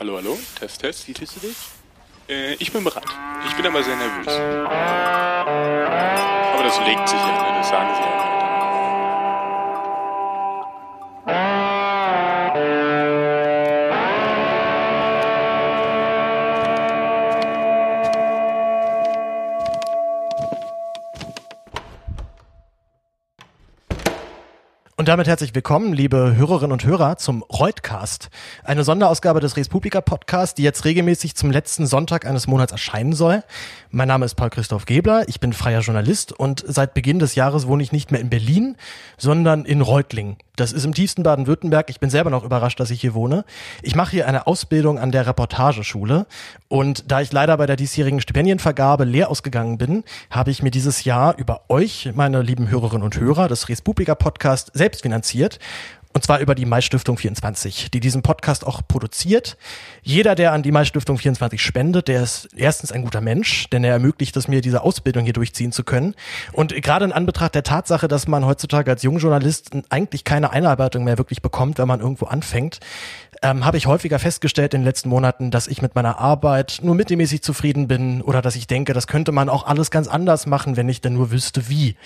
Hallo, hallo, Test, Test. Wie fühlst du dich? Äh, ich bin bereit. Ich bin aber sehr nervös. Aber das legt sich ja, ne? das sagen sie ja Und damit herzlich willkommen, liebe Hörerinnen und Hörer, zum Reutcast, eine Sonderausgabe des Res Publica Podcast, die jetzt regelmäßig zum letzten Sonntag eines Monats erscheinen soll. Mein Name ist Paul Christoph Gebler, ich bin freier Journalist und seit Beginn des Jahres wohne ich nicht mehr in Berlin, sondern in Reutlingen. Das ist im tiefsten Baden-Württemberg. Ich bin selber noch überrascht, dass ich hier wohne. Ich mache hier eine Ausbildung an der Reportageschule und da ich leider bei der diesjährigen Stipendienvergabe leer ausgegangen bin, habe ich mir dieses Jahr über euch, meine lieben Hörerinnen und Hörer des Res Publica Podcast, selbst finanziert und zwar über die Mai-Stiftung 24, die diesen Podcast auch produziert. Jeder, der an die Mai-Stiftung 24 spendet, der ist erstens ein guter Mensch, denn er ermöglicht es mir, diese Ausbildung hier durchziehen zu können. Und gerade in Anbetracht der Tatsache, dass man heutzutage als Jungjournalist eigentlich keine Einarbeitung mehr wirklich bekommt, wenn man irgendwo anfängt, ähm, habe ich häufiger festgestellt in den letzten Monaten, dass ich mit meiner Arbeit nur mittelmäßig zufrieden bin oder dass ich denke, das könnte man auch alles ganz anders machen, wenn ich denn nur wüsste, wie.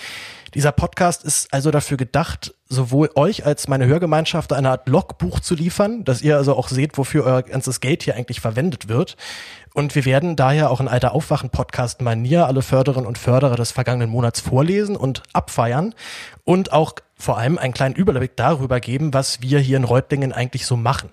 Dieser Podcast ist also dafür gedacht, sowohl euch als meine Hörgemeinschaft eine Art Logbuch zu liefern, dass ihr also auch seht, wofür euer ganzes Geld hier eigentlich verwendet wird. Und wir werden daher auch in alter Aufwachen-Podcast-Manier alle Förderinnen und Förderer des vergangenen Monats vorlesen und abfeiern und auch vor allem einen kleinen Überblick darüber geben, was wir hier in Reutlingen eigentlich so machen.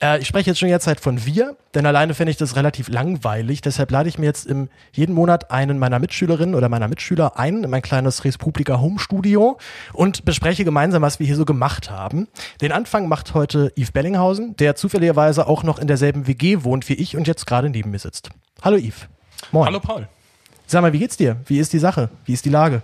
Äh, ich spreche jetzt schon jetzt halt von wir, denn alleine finde ich das relativ langweilig. Deshalb lade ich mir jetzt im, jeden Monat einen meiner Mitschülerinnen oder meiner Mitschüler ein in mein kleines Respublika Home Studio und bespreche gemeinsam, was wir hier so gemacht haben. Den Anfang macht heute Yves Bellinghausen, der zufälligerweise auch noch in derselben WG wohnt wie ich und jetzt gerade neben mir sitzt. Hallo Yves. Moin. Hallo Paul. Sag mal, wie geht's dir? Wie ist die Sache? Wie ist die Lage?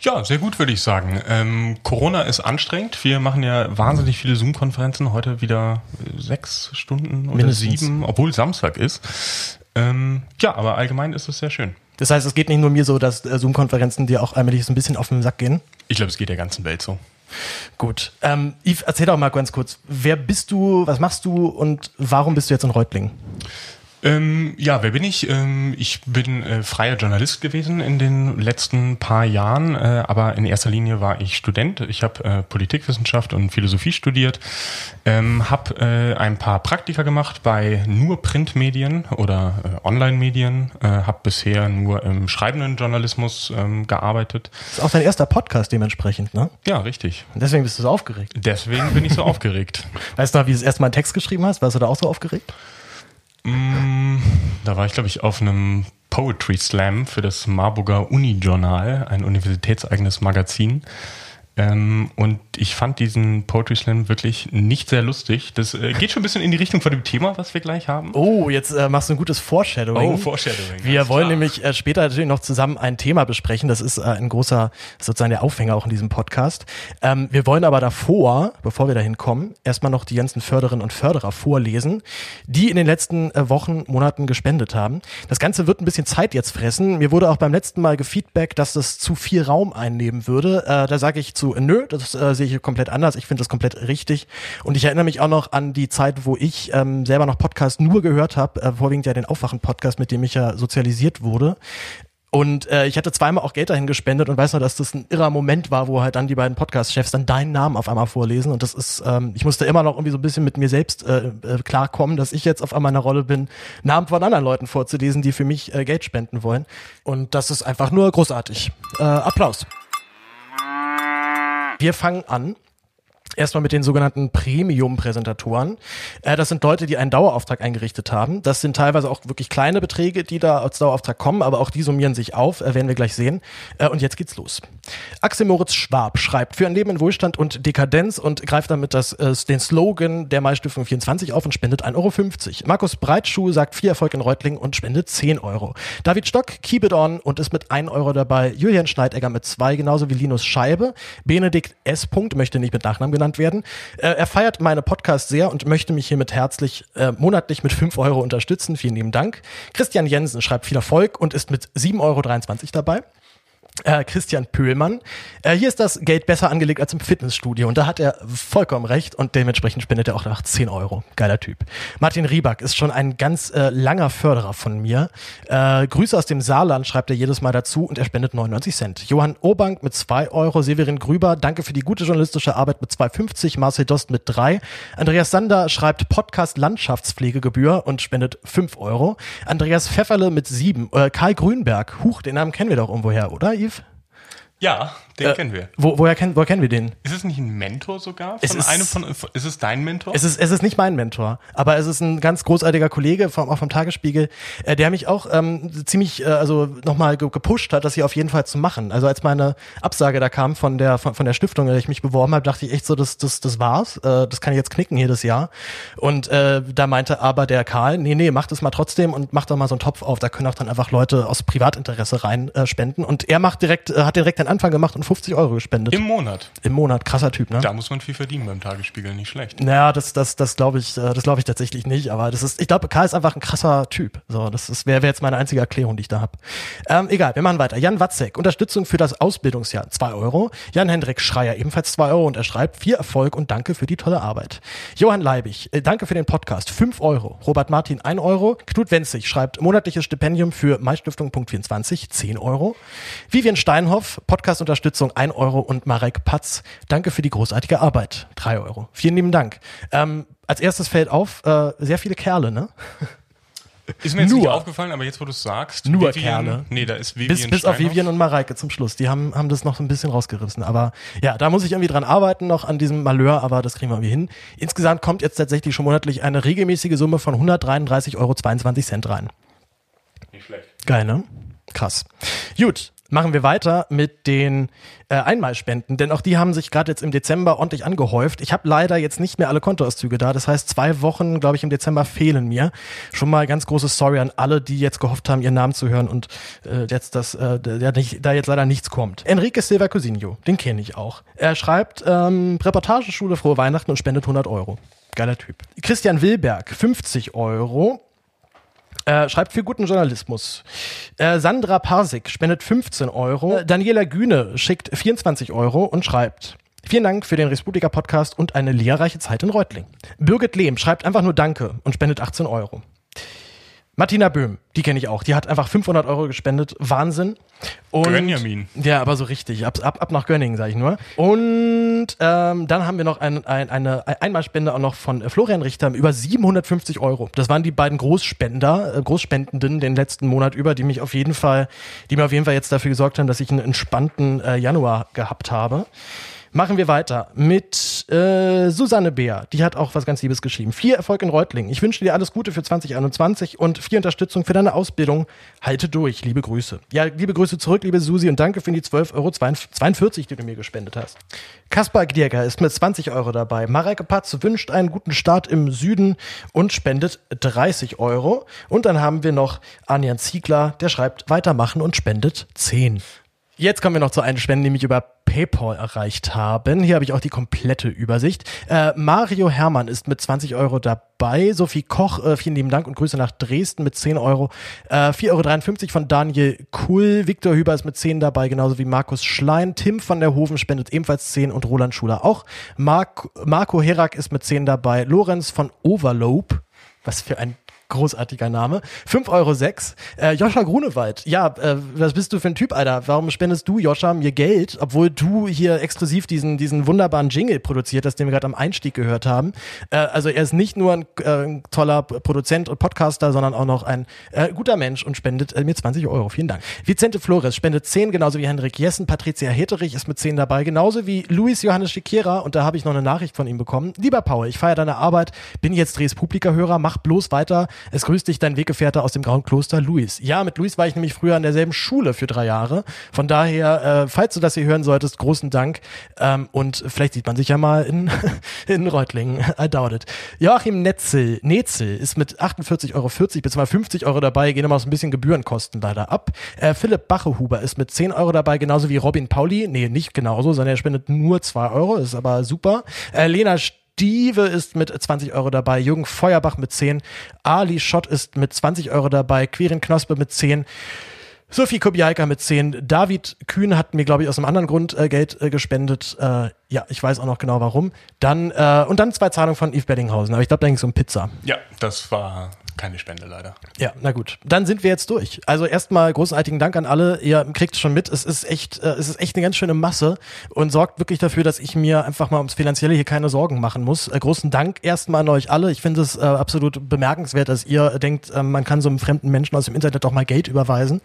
Ja, sehr gut, würde ich sagen. Ähm, Corona ist anstrengend. Wir machen ja wahnsinnig viele Zoom-Konferenzen. Heute wieder sechs Stunden oder Mindestens. sieben, obwohl Samstag ist. Ähm, ja, aber allgemein ist es sehr schön. Das heißt, es geht nicht nur mir so, dass äh, Zoom-Konferenzen dir auch allmählich so ein bisschen auf den Sack gehen? Ich glaube, es geht der ganzen Welt so. Gut. Ähm, Yves, erzähl doch mal ganz kurz. Wer bist du, was machst du und warum bist du jetzt in Reutlingen? Ähm, ja, wer bin ich? Ähm, ich bin äh, freier Journalist gewesen in den letzten paar Jahren, äh, aber in erster Linie war ich Student. Ich habe äh, Politikwissenschaft und Philosophie studiert, ähm, habe äh, ein paar Praktika gemacht bei nur Printmedien oder äh, Online-Medien, äh, habe bisher nur im schreibenden Journalismus ähm, gearbeitet. Das ist auch dein erster Podcast dementsprechend, ne? Ja, richtig. Und deswegen bist du so aufgeregt. Deswegen bin ich so aufgeregt. Weißt du noch, wie du das erste Mal einen Text geschrieben hast? Warst du da auch so aufgeregt? Mm, da war ich, glaube ich, auf einem Poetry Slam für das Marburger Uni-Journal, ein universitätseigenes Magazin. Ähm, und ich fand diesen Poetry Slam wirklich nicht sehr lustig. Das äh, geht schon ein bisschen in die Richtung von dem Thema, was wir gleich haben. Oh, jetzt äh, machst du ein gutes Foreshadowing. Oh, Foreshadowing. Wir wollen klar. nämlich äh, später natürlich noch zusammen ein Thema besprechen. Das ist äh, ein großer, sozusagen der Aufhänger auch in diesem Podcast. Ähm, wir wollen aber davor, bevor wir dahin kommen, erstmal noch die ganzen Förderinnen und Förderer vorlesen, die in den letzten äh, Wochen, Monaten gespendet haben. Das Ganze wird ein bisschen Zeit jetzt fressen. Mir wurde auch beim letzten Mal gefeedback, dass das zu viel Raum einnehmen würde. Äh, da sage ich zu zu, nö, das äh, sehe ich komplett anders. Ich finde das komplett richtig. Und ich erinnere mich auch noch an die Zeit, wo ich ähm, selber noch Podcast nur gehört habe, äh, vorwiegend ja den Aufwachen-Podcast, mit dem ich ja sozialisiert wurde. Und äh, ich hatte zweimal auch Geld dahin gespendet und weiß noch, dass das ein irrer Moment war, wo halt dann die beiden Podcast-Chefs dann deinen Namen auf einmal vorlesen. Und das ist, ähm, ich musste immer noch irgendwie so ein bisschen mit mir selbst äh, äh, klarkommen, dass ich jetzt auf einmal in der Rolle bin, Namen von anderen Leuten vorzulesen, die für mich äh, Geld spenden wollen. Und das ist einfach nur großartig. Äh, Applaus. Wir fangen an Erstmal mit den sogenannten Premium-Präsentatoren. Äh, das sind Leute, die einen Dauerauftrag eingerichtet haben. Das sind teilweise auch wirklich kleine Beträge, die da als Dauerauftrag kommen, aber auch die summieren sich auf, äh, werden wir gleich sehen. Äh, und jetzt geht's los. Axel Moritz Schwab schreibt für ein Leben in Wohlstand und Dekadenz und greift damit das, den Slogan der Mai-Stiftung 24 auf und spendet 1,50 Euro. Markus Breitschuh sagt viel Erfolg in Reutlingen und spendet 10 Euro. David Stock, keep it on und ist mit 1 Euro dabei. Julian Schneidegger mit 2, genauso wie Linus Scheibe. Benedikt S. möchte nicht mit Nachnamen genannt genannt werden. Äh, er feiert meine Podcasts sehr und möchte mich hiermit herzlich äh, monatlich mit 5 Euro unterstützen. Vielen lieben Dank. Christian Jensen schreibt viel Erfolg und ist mit 7,23 Euro dabei. Äh, Christian Pöhlmann. Äh, hier ist das Geld besser angelegt als im Fitnessstudio und da hat er vollkommen recht und dementsprechend spendet er auch nach 10 Euro. Geiler Typ. Martin Rieback ist schon ein ganz äh, langer Förderer von mir. Äh, Grüße aus dem Saarland schreibt er jedes Mal dazu und er spendet 99 Cent. Johann Obank mit 2 Euro. Severin Grüber, danke für die gute journalistische Arbeit mit 2,50. Marcel Dost mit 3. Andreas Sander schreibt Podcast Landschaftspflegegebühr und spendet 5 Euro. Andreas Pfefferle mit 7. Äh, Karl Grünberg, huch, den Namen kennen wir doch irgendwoher, oder Yves? Ja, den äh, kennen wir. Wo, woher, kenn, woher kennen wir den? Ist es nicht ein Mentor sogar? Von es ist, einem von, ist es dein Mentor? Es ist, es ist nicht mein Mentor, aber es ist ein ganz großartiger Kollege vom, auch vom Tagesspiegel, äh, der mich auch ähm, ziemlich äh, also nochmal ge gepusht hat, das hier auf jeden Fall zu machen. Also als meine Absage da kam von der von, von der Stiftung, in der ich mich beworben habe, dachte ich echt so, das, das, das war's. Äh, das kann ich jetzt knicken jedes Jahr. Und äh, da meinte aber der Karl, nee, nee, mach das mal trotzdem und mach doch mal so einen Topf auf. Da können auch dann einfach Leute aus Privatinteresse rein äh, spenden. Und er macht direkt, äh, hat direkt den Anfang gemacht und 50 50 Euro gespendet. Im Monat. Im Monat, krasser Typ, ne? Da muss man viel verdienen beim Tagesspiegel, nicht schlecht. Naja, das, das, das glaube ich, äh, das glaube ich tatsächlich nicht. Aber das ist, ich glaube, Karl ist einfach ein krasser Typ. So, das wäre wär jetzt meine einzige Erklärung, die ich da habe. Ähm, egal, wir machen weiter. Jan Watzek, Unterstützung für das Ausbildungsjahr, 2 Euro. Jan Hendrik Schreier, ebenfalls 2 Euro und er schreibt, viel Erfolg und danke für die tolle Arbeit. Johann Leibig, äh, danke für den Podcast, 5 Euro. Robert Martin, 1 Euro. Knut Wenzig schreibt, monatliches Stipendium für Maistiftung.24, 10 Euro. Vivian Steinhoff, Podcast-Unterstützung, 1 Euro und Marek Patz, danke für die großartige Arbeit. Drei Euro. Vielen lieben Dank. Ähm, als erstes fällt auf, äh, sehr viele Kerle, ne? Ist mir jetzt nur. nicht aufgefallen, aber jetzt, wo du es sagst. Nur Vivian, Kerle. Nee, da ist Vivian Bis, bis auf Vivian und Mareike zum Schluss. Die haben, haben das noch ein bisschen rausgerissen. Aber ja, da muss ich irgendwie dran arbeiten, noch an diesem Malheur, aber das kriegen wir irgendwie hin. Insgesamt kommt jetzt tatsächlich schon monatlich eine regelmäßige Summe von 133,22 Euro rein. Nicht schlecht. Geil, ne? Krass. Gut, machen wir weiter mit den äh, Einmalspenden, denn auch die haben sich gerade jetzt im Dezember ordentlich angehäuft. Ich habe leider jetzt nicht mehr alle Kontoauszüge da, das heißt zwei Wochen, glaube ich, im Dezember fehlen mir. Schon mal ganz großes Sorry an alle, die jetzt gehofft haben, ihren Namen zu hören und äh, jetzt das, äh, der nicht, da jetzt leider nichts kommt. Enrique Silva Cousinho, den kenne ich auch. Er schreibt ähm, Reportageschule Frohe Weihnachten und spendet 100 Euro. Geiler Typ. Christian Wilberg, 50 Euro. Äh, schreibt für guten Journalismus. Äh, Sandra Parsik spendet 15 Euro. Äh, Daniela Güne schickt 24 Euro und schreibt. Vielen Dank für den Respublika Podcast und eine lehrreiche Zeit in Reutling. Birgit Lehm schreibt einfach nur Danke und spendet 18 Euro. Martina Böhm, die kenne ich auch. Die hat einfach 500 Euro gespendet. Wahnsinn. Und, Gönjamin. Ja, aber so richtig. Ab, ab, ab nach Gönningen, sage ich nur. Und ähm, dann haben wir noch ein, ein, eine Einmalspende auch noch von Florian Richter über 750 Euro. Das waren die beiden Großspender, äh, Großspendenden den letzten Monat über, die mich auf jeden Fall, die mir auf jeden Fall jetzt dafür gesorgt haben, dass ich einen entspannten äh, Januar gehabt habe. Machen wir weiter mit äh, Susanne Beer. Die hat auch was ganz Liebes geschrieben. Viel Erfolg in Reutlingen. Ich wünsche dir alles Gute für 2021 und viel Unterstützung für deine Ausbildung. Halte durch. Liebe Grüße. Ja, liebe Grüße zurück, liebe Susi, und danke für die 12,42 Euro, die du mir gespendet hast. Kaspar Gdierger ist mit 20 Euro dabei. Mareike Patz wünscht einen guten Start im Süden und spendet 30 Euro. Und dann haben wir noch Anjan Ziegler, der schreibt weitermachen und spendet 10. Jetzt kommen wir noch zu einer Spende, die mich über PayPal erreicht haben. Hier habe ich auch die komplette Übersicht. Äh, Mario Hermann ist mit 20 Euro dabei. Sophie Koch, äh, vielen lieben Dank und Grüße nach Dresden mit 10 Euro. Äh, 4,53 Euro von Daniel Kuhl. Viktor Hüber ist mit 10 dabei, genauso wie Markus Schlein. Tim von der Hofen spendet ebenfalls 10 und Roland Schuler auch. Mark, Marco Herak ist mit 10 dabei. Lorenz von Overlope. Was für ein Großartiger Name. 5,06 Euro. Äh, Joscha Grunewald. Ja, äh, was bist du für ein Typ, Alter? Warum spendest du, Joscha, mir Geld, obwohl du hier exklusiv diesen, diesen wunderbaren Jingle produziert hast, den wir gerade am Einstieg gehört haben? Äh, also er ist nicht nur ein, äh, toller Produzent und Podcaster, sondern auch noch ein äh, guter Mensch und spendet äh, mir 20 Euro. Vielen Dank. Vicente Flores spendet 10, genauso wie Henrik Jessen. Patricia Heterich ist mit 10 dabei, genauso wie Luis Johannes Schikera. Und da habe ich noch eine Nachricht von ihm bekommen. Lieber Paul, ich feiere deine Arbeit, bin jetzt Dres Publika-Hörer, mach bloß weiter es grüßt dich dein Weggefährte aus dem Grauen Kloster, Luis. Ja, mit Luis war ich nämlich früher an derselben Schule für drei Jahre. Von daher, äh, falls du das hier hören solltest, großen Dank. Ähm, und vielleicht sieht man sich ja mal in, in Reutlingen. I doubt it. Joachim Netzel, Netzel ist mit 48,40 Euro bzw. 50 Euro dabei, gehen immer aus ein bisschen Gebührenkosten leider ab. Äh, Philipp Bachehuber ist mit 10 Euro dabei, genauso wie Robin Pauli. Nee, nicht genauso, sondern er spendet nur 2 Euro, ist aber super. Äh, Lena Steve ist mit 20 Euro dabei, Jürgen Feuerbach mit 10, Ali Schott ist mit 20 Euro dabei, Quirin Knospe mit 10. Sophie Kobialka mit 10. David Kühn hat mir, glaube ich, aus einem anderen Grund äh, Geld äh, gespendet. Äh, ja, ich weiß auch noch genau warum. Dann, äh, und dann zwei Zahlungen von Yves Beddinghausen. Aber ich glaube, da ging es um Pizza. Ja, das war keine Spende leider. Ja, na gut. Dann sind wir jetzt durch. Also erstmal großartigen Dank an alle. Ihr kriegt es schon mit. Es ist echt, äh, es ist echt eine ganz schöne Masse und sorgt wirklich dafür, dass ich mir einfach mal ums Finanzielle hier keine Sorgen machen muss. Äh, großen Dank erstmal an euch alle. Ich finde es äh, absolut bemerkenswert, dass ihr denkt, äh, man kann so einem fremden Menschen aus dem Internet auch mal Geld überweisen.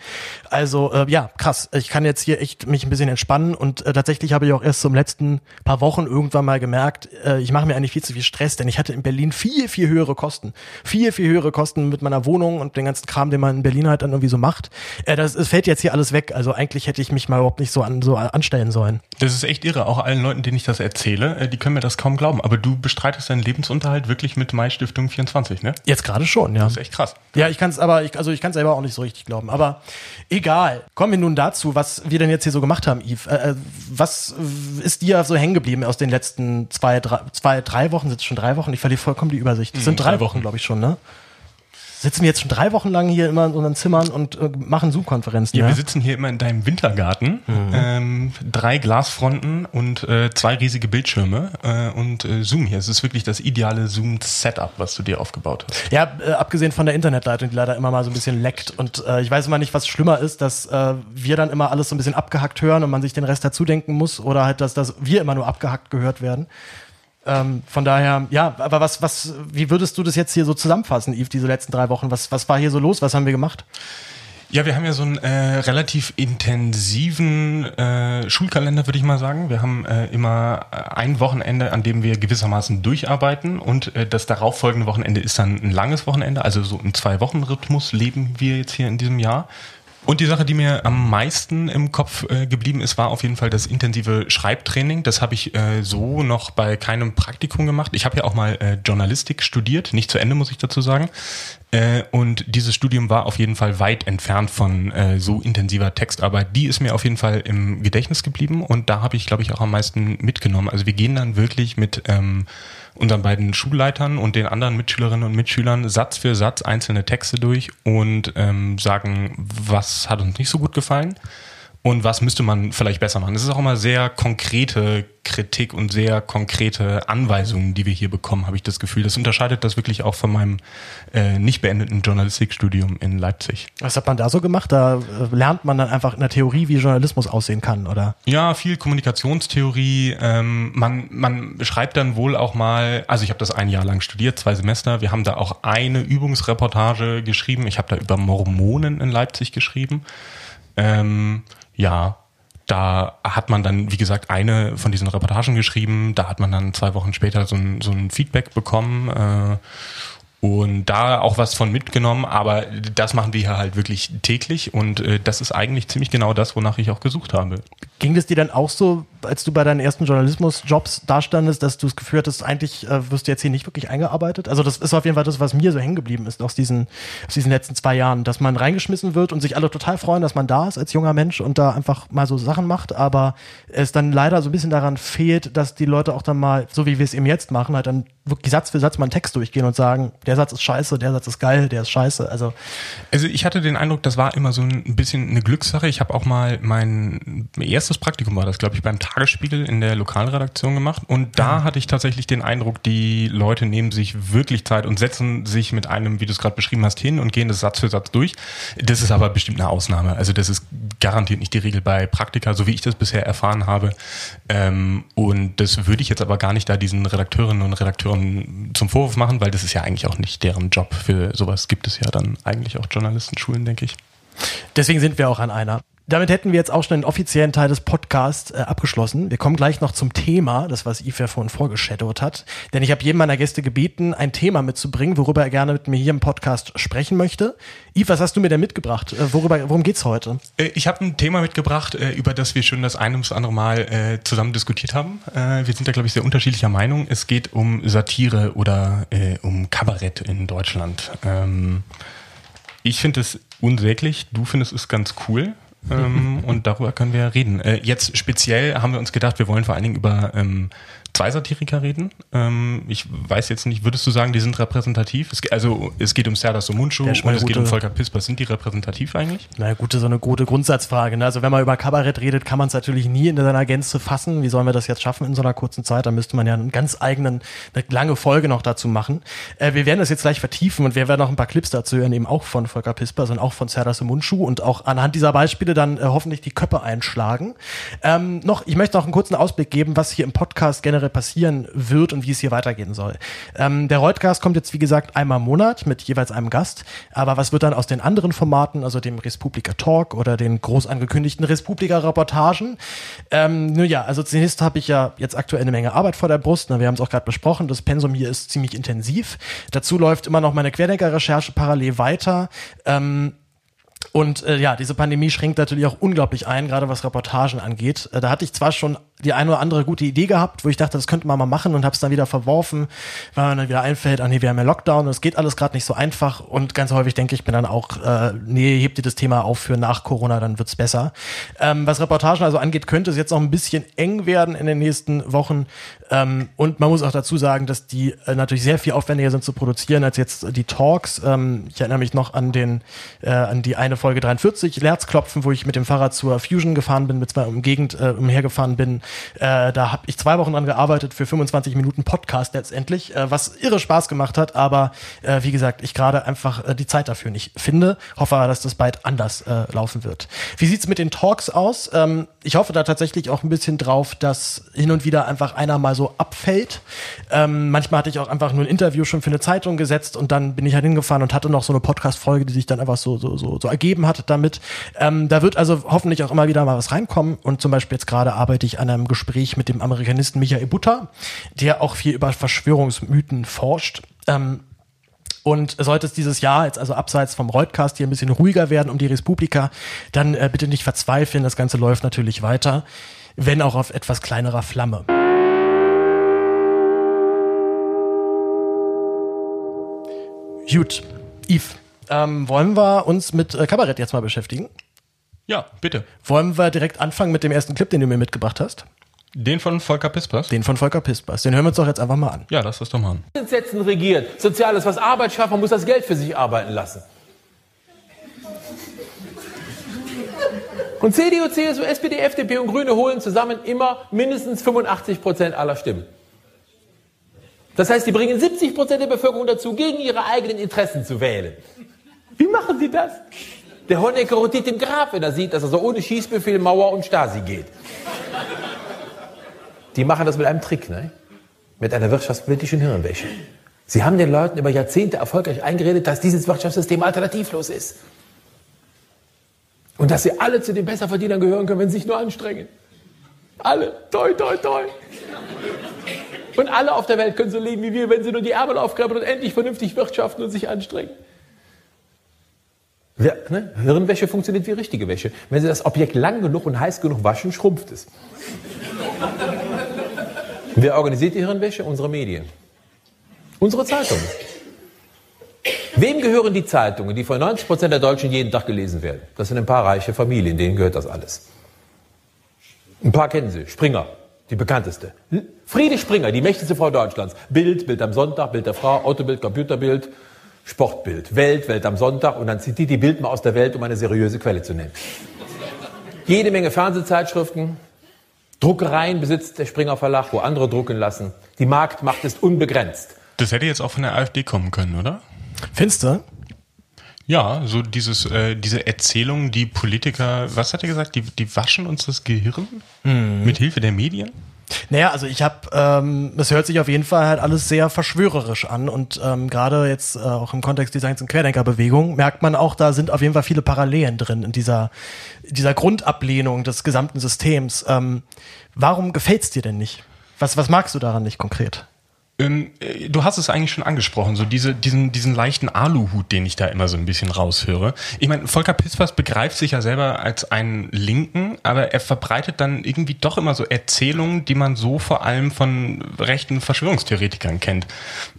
Also äh, ja, krass. Ich kann jetzt hier echt mich ein bisschen entspannen und äh, tatsächlich habe ich auch erst zum letzten paar Wochen irgendwann mal gemerkt, äh, ich mache mir eigentlich viel zu viel Stress, denn ich hatte in Berlin viel, viel höhere Kosten. Viel, viel höhere Kosten Kosten mit meiner Wohnung und den ganzen Kram, den man in Berlin halt dann irgendwie so macht. Äh, das, das fällt jetzt hier alles weg. Also eigentlich hätte ich mich mal überhaupt nicht so, an, so anstellen sollen. Das ist echt irre. Auch allen Leuten, denen ich das erzähle, äh, die können mir das kaum glauben. Aber du bestreitest deinen Lebensunterhalt wirklich mit Mai Stiftung 24, ne? Jetzt gerade schon, ja. Das ist echt krass. Ja, ich kann es aber, ich, also ich kann es selber auch nicht so richtig glauben. Aber egal. Kommen wir nun dazu, was wir denn jetzt hier so gemacht haben, Yves. Äh, äh was ist dir so hängen geblieben aus den letzten zwei, drei, zwei, drei Wochen? Sind es schon drei Wochen? Ich verliere vollkommen die Übersicht. Das sind hm, drei, drei Wochen, glaube ich schon, ne? Sitzen wir jetzt schon drei Wochen lang hier immer in unseren Zimmern und äh, machen Zoom-Konferenzen. Ja, ja, wir sitzen hier immer in deinem Wintergarten. Mhm. Ähm, drei Glasfronten und äh, zwei riesige Bildschirme äh, und äh, Zoom hier. Es ist wirklich das ideale Zoom-Setup, was du dir aufgebaut hast. Ja, äh, abgesehen von der Internetleitung, die leider immer mal so ein bisschen leckt. Und äh, ich weiß immer nicht, was schlimmer ist, dass äh, wir dann immer alles so ein bisschen abgehackt hören und man sich den Rest dazu denken muss oder halt, dass, dass wir immer nur abgehackt gehört werden. Ähm, von daher, ja, aber was, was, wie würdest du das jetzt hier so zusammenfassen, Yves, diese letzten drei Wochen? Was, was war hier so los? Was haben wir gemacht? Ja, wir haben ja so einen äh, relativ intensiven äh, Schulkalender, würde ich mal sagen. Wir haben äh, immer ein Wochenende, an dem wir gewissermaßen durcharbeiten und äh, das darauffolgende Wochenende ist dann ein langes Wochenende. Also so im Zwei-Wochen-Rhythmus leben wir jetzt hier in diesem Jahr. Und die Sache, die mir am meisten im Kopf äh, geblieben ist, war auf jeden Fall das intensive Schreibtraining. Das habe ich äh, so noch bei keinem Praktikum gemacht. Ich habe ja auch mal äh, Journalistik studiert, nicht zu Ende muss ich dazu sagen. Äh, und dieses Studium war auf jeden Fall weit entfernt von äh, so intensiver Textarbeit. Die ist mir auf jeden Fall im Gedächtnis geblieben und da habe ich, glaube ich, auch am meisten mitgenommen. Also wir gehen dann wirklich mit ähm, unseren beiden Schulleitern und den anderen Mitschülerinnen und Mitschülern Satz für Satz einzelne Texte durch und ähm, sagen, was hat uns nicht so gut gefallen und was müsste man vielleicht besser machen. Es ist auch immer sehr konkrete Kritik und sehr konkrete Anweisungen, die wir hier bekommen, habe ich das Gefühl. Das unterscheidet das wirklich auch von meinem äh, nicht beendeten Journalistikstudium in Leipzig. Was hat man da so gemacht? Da äh, lernt man dann einfach in der Theorie, wie Journalismus aussehen kann, oder? Ja, viel Kommunikationstheorie. Ähm, man, man schreibt dann wohl auch mal, also ich habe das ein Jahr lang studiert, zwei Semester. Wir haben da auch eine Übungsreportage geschrieben. Ich habe da über Mormonen in Leipzig geschrieben. Ähm, ja, da hat man dann, wie gesagt, eine von diesen Reportagen geschrieben. Da hat man dann zwei Wochen später so ein, so ein Feedback bekommen. Äh, und da auch was von mitgenommen, aber das machen wir hier halt wirklich täglich und äh, das ist eigentlich ziemlich genau das, wonach ich auch gesucht habe. Ging es dir dann auch so, als du bei deinen ersten Journalismusjobs dastandest, dass du es geführt hast, eigentlich äh, wirst du jetzt hier nicht wirklich eingearbeitet? Also das ist auf jeden Fall das, was mir so hängen geblieben ist aus diesen, aus diesen letzten zwei Jahren, dass man reingeschmissen wird und sich alle total freuen, dass man da ist als junger Mensch und da einfach mal so Sachen macht, aber es dann leider so ein bisschen daran fehlt, dass die Leute auch dann mal, so wie wir es eben jetzt machen, halt dann wirklich Satz für Satz mal einen Text durchgehen und sagen, der Satz ist scheiße, der Satz ist geil, der ist scheiße. Also, also ich hatte den Eindruck, das war immer so ein bisschen eine Glückssache. Ich habe auch mal mein erstes Praktikum war das, glaube ich, beim Tagesspiegel in der Lokalredaktion gemacht. Und da mhm. hatte ich tatsächlich den Eindruck, die Leute nehmen sich wirklich Zeit und setzen sich mit einem, wie du es gerade beschrieben hast, hin und gehen das Satz für Satz durch. Das ist aber bestimmt eine Ausnahme. Also das ist garantiert nicht die Regel bei Praktika, so wie ich das bisher erfahren habe. Ähm, und das würde ich jetzt aber gar nicht da diesen Redakteurinnen und Redakteuren zum Vorwurf machen, weil das ist ja eigentlich auch nicht deren Job. Für sowas gibt es ja dann eigentlich auch Journalistenschulen, denke ich. Deswegen sind wir auch an einer. Damit hätten wir jetzt auch schon den offiziellen Teil des Podcasts äh, abgeschlossen. Wir kommen gleich noch zum Thema, das was Yves ja vorhin vorgeschadowt hat. Denn ich habe jedem meiner Gäste gebeten, ein Thema mitzubringen, worüber er gerne mit mir hier im Podcast sprechen möchte. Yves, was hast du mir denn mitgebracht? Äh, worüber, worum geht's heute? Äh, ich habe ein Thema mitgebracht, äh, über das wir schon das eine ums andere Mal äh, zusammen diskutiert haben. Äh, wir sind da, glaube ich, sehr unterschiedlicher Meinung. Es geht um Satire oder um Kabarett in Deutschland. Ähm, ich finde es unsäglich, du findest es ganz cool ähm, und darüber können wir reden. Äh, jetzt speziell haben wir uns gedacht, wir wollen vor allen Dingen über ähm, zwei Satiriker reden. Ähm, ich weiß jetzt nicht, würdest du sagen, die sind repräsentativ? Es, also es geht um Serdar Somuncu und es geht um Volker Pispers. Sind die repräsentativ eigentlich? Na gute, so eine gute Grundsatzfrage. Ne? Also wenn man über Kabarett redet, kann man es natürlich nie in seiner Gänze fassen. Wie sollen wir das jetzt schaffen in so einer kurzen Zeit? Da müsste man ja einen ganz eigenen, eine lange Folge noch dazu machen. Äh, wir werden das jetzt gleich vertiefen und wir werden noch ein paar Clips dazu hören, eben auch von Volker Pispers und auch von Serdar Somuncu und auch anhand dieser Beispiele dann äh, hoffentlich die Köpfe einschlagen. Ähm, noch, ich möchte noch einen kurzen Ausblick geben, was hier im Podcast generell passieren wird und wie es hier weitergehen soll. Ähm, der Reutcast kommt jetzt, wie gesagt, einmal im Monat mit jeweils einem Gast. Aber was wird dann aus den anderen Formaten, also dem Respublika Talk oder den groß angekündigten Respublika Reportagen? Ähm, nur ja, also zunächst habe ich ja jetzt aktuell eine Menge Arbeit vor der Brust. Wir haben es auch gerade besprochen. Das Pensum hier ist ziemlich intensiv. Dazu läuft immer noch meine Querdenker-Recherche parallel weiter. Ähm, und äh, ja, diese Pandemie schränkt natürlich auch unglaublich ein, gerade was Reportagen angeht. Äh, da hatte ich zwar schon die eine oder andere gute Idee gehabt, wo ich dachte, das könnte man mal machen und habe es dann wieder verworfen, weil man dann wieder einfällt, ah nee, wir haben ja Lockdown und es geht alles gerade nicht so einfach und ganz häufig denke ich mir dann auch, äh, nee, hebt ihr das Thema auf für nach Corona, dann wird's besser. Ähm, was Reportagen also angeht, könnte es jetzt auch ein bisschen eng werden in den nächsten Wochen ähm, und man muss auch dazu sagen, dass die äh, natürlich sehr viel aufwendiger sind zu produzieren als jetzt die Talks. Ähm, ich erinnere mich noch an den, äh, an die eine Folge 43, Lerzklopfen, wo ich mit dem Fahrrad zur Fusion gefahren bin, mit zwei um Gegend äh, umhergefahren bin. Äh, da habe ich zwei Wochen dran gearbeitet für 25 Minuten Podcast letztendlich, äh, was irre Spaß gemacht hat, aber äh, wie gesagt, ich gerade einfach äh, die Zeit dafür nicht finde. Hoffe, dass das bald anders äh, laufen wird. Wie sieht's mit den Talks aus? Ähm, ich hoffe da tatsächlich auch ein bisschen drauf, dass hin und wieder einfach einer mal so abfällt. Ähm, manchmal hatte ich auch einfach nur ein Interview schon für eine Zeitung gesetzt und dann bin ich halt hingefahren und hatte noch so eine Podcast-Folge, die sich dann einfach so, so, so, so ergeben hat damit. Ähm, da wird also hoffentlich auch immer wieder mal was reinkommen. Und zum Beispiel jetzt gerade arbeite ich an einem Gespräch mit dem Amerikanisten Michael Butter, der auch viel über Verschwörungsmythen forscht. Ähm, und sollte es dieses Jahr jetzt also abseits vom Reutcast hier ein bisschen ruhiger werden um die Respublika, dann äh, bitte nicht verzweifeln. Das Ganze läuft natürlich weiter, wenn auch auf etwas kleinerer Flamme. Gut, Yves, ähm, wollen wir uns mit äh, Kabarett jetzt mal beschäftigen? Ja, bitte. Wollen wir direkt anfangen mit dem ersten Clip, den du mir mitgebracht hast? Den von Volker Pispers? Den von Volker Pispers. Den hören wir uns doch jetzt einfach mal an. Ja, lass das doch mal an. Sätzen regiert. Soziales, was Arbeit schafft, man muss das Geld für sich arbeiten lassen. Und CDU, CSU, SPD, FDP und Grüne holen zusammen immer mindestens 85 Prozent aller Stimmen. Das heißt, die bringen 70 Prozent der Bevölkerung dazu, gegen ihre eigenen Interessen zu wählen. Wie machen Sie das? Der Honecker rotiert im Grab, wenn er sieht, dass er so ohne Schießbefehl, Mauer und Stasi geht. Die machen das mit einem Trick, ne? mit einer wirtschaftspolitischen Hirnwäsche. Sie haben den Leuten über Jahrzehnte erfolgreich eingeredet, dass dieses Wirtschaftssystem alternativlos ist. Und dass sie alle zu den Besserverdienern gehören können, wenn sie sich nur anstrengen. Alle, toi, toi, toi. Und alle auf der Welt können so leben wie wir, wenn sie nur die Ärmel aufgraben und endlich vernünftig wirtschaften und sich anstrengen. Ne? Hirnwäsche funktioniert wie richtige Wäsche. Wenn Sie das Objekt lang genug und heiß genug waschen, schrumpft es. Wer organisiert die Hirnwäsche? Unsere Medien. Unsere Zeitungen. Wem gehören die Zeitungen, die von 90 Prozent der Deutschen jeden Tag gelesen werden? Das sind ein paar reiche Familien, denen gehört das alles. Ein paar kennen Sie. Springer, die bekannteste. Friede Springer, die mächtigste Frau Deutschlands. Bild, Bild am Sonntag, Bild der Frau, Autobild, Computerbild, Sportbild, Welt, Welt am Sonntag und dann zitiert die Bild mal aus der Welt, um eine seriöse Quelle zu nennen. Jede Menge Fernsehzeitschriften, Druckereien besitzt der Springer Verlag, wo andere drucken lassen. Die Marktmacht ist unbegrenzt. Das hätte jetzt auch von der AfD kommen können, oder? Findest du? Ja, so dieses, äh, diese Erzählung, die Politiker, was hat er gesagt, die, die waschen uns das Gehirn mhm. mit Hilfe der Medien? Naja, also ich habe, ähm, es hört sich auf jeden Fall halt alles sehr verschwörerisch an und ähm, gerade jetzt äh, auch im Kontext dieser ganzen Querdenkerbewegung merkt man auch, da sind auf jeden Fall viele Parallelen drin in dieser, dieser Grundablehnung des gesamten Systems. Ähm, warum gefällt's dir denn nicht? Was, was magst du daran nicht konkret? Ähm, äh, du hast es eigentlich schon angesprochen, so diese, diesen, diesen leichten Aluhut, den ich da immer so ein bisschen raushöre. Ich meine, Volker Pispers begreift sich ja selber als einen Linken, aber er verbreitet dann irgendwie doch immer so Erzählungen, die man so vor allem von rechten Verschwörungstheoretikern kennt.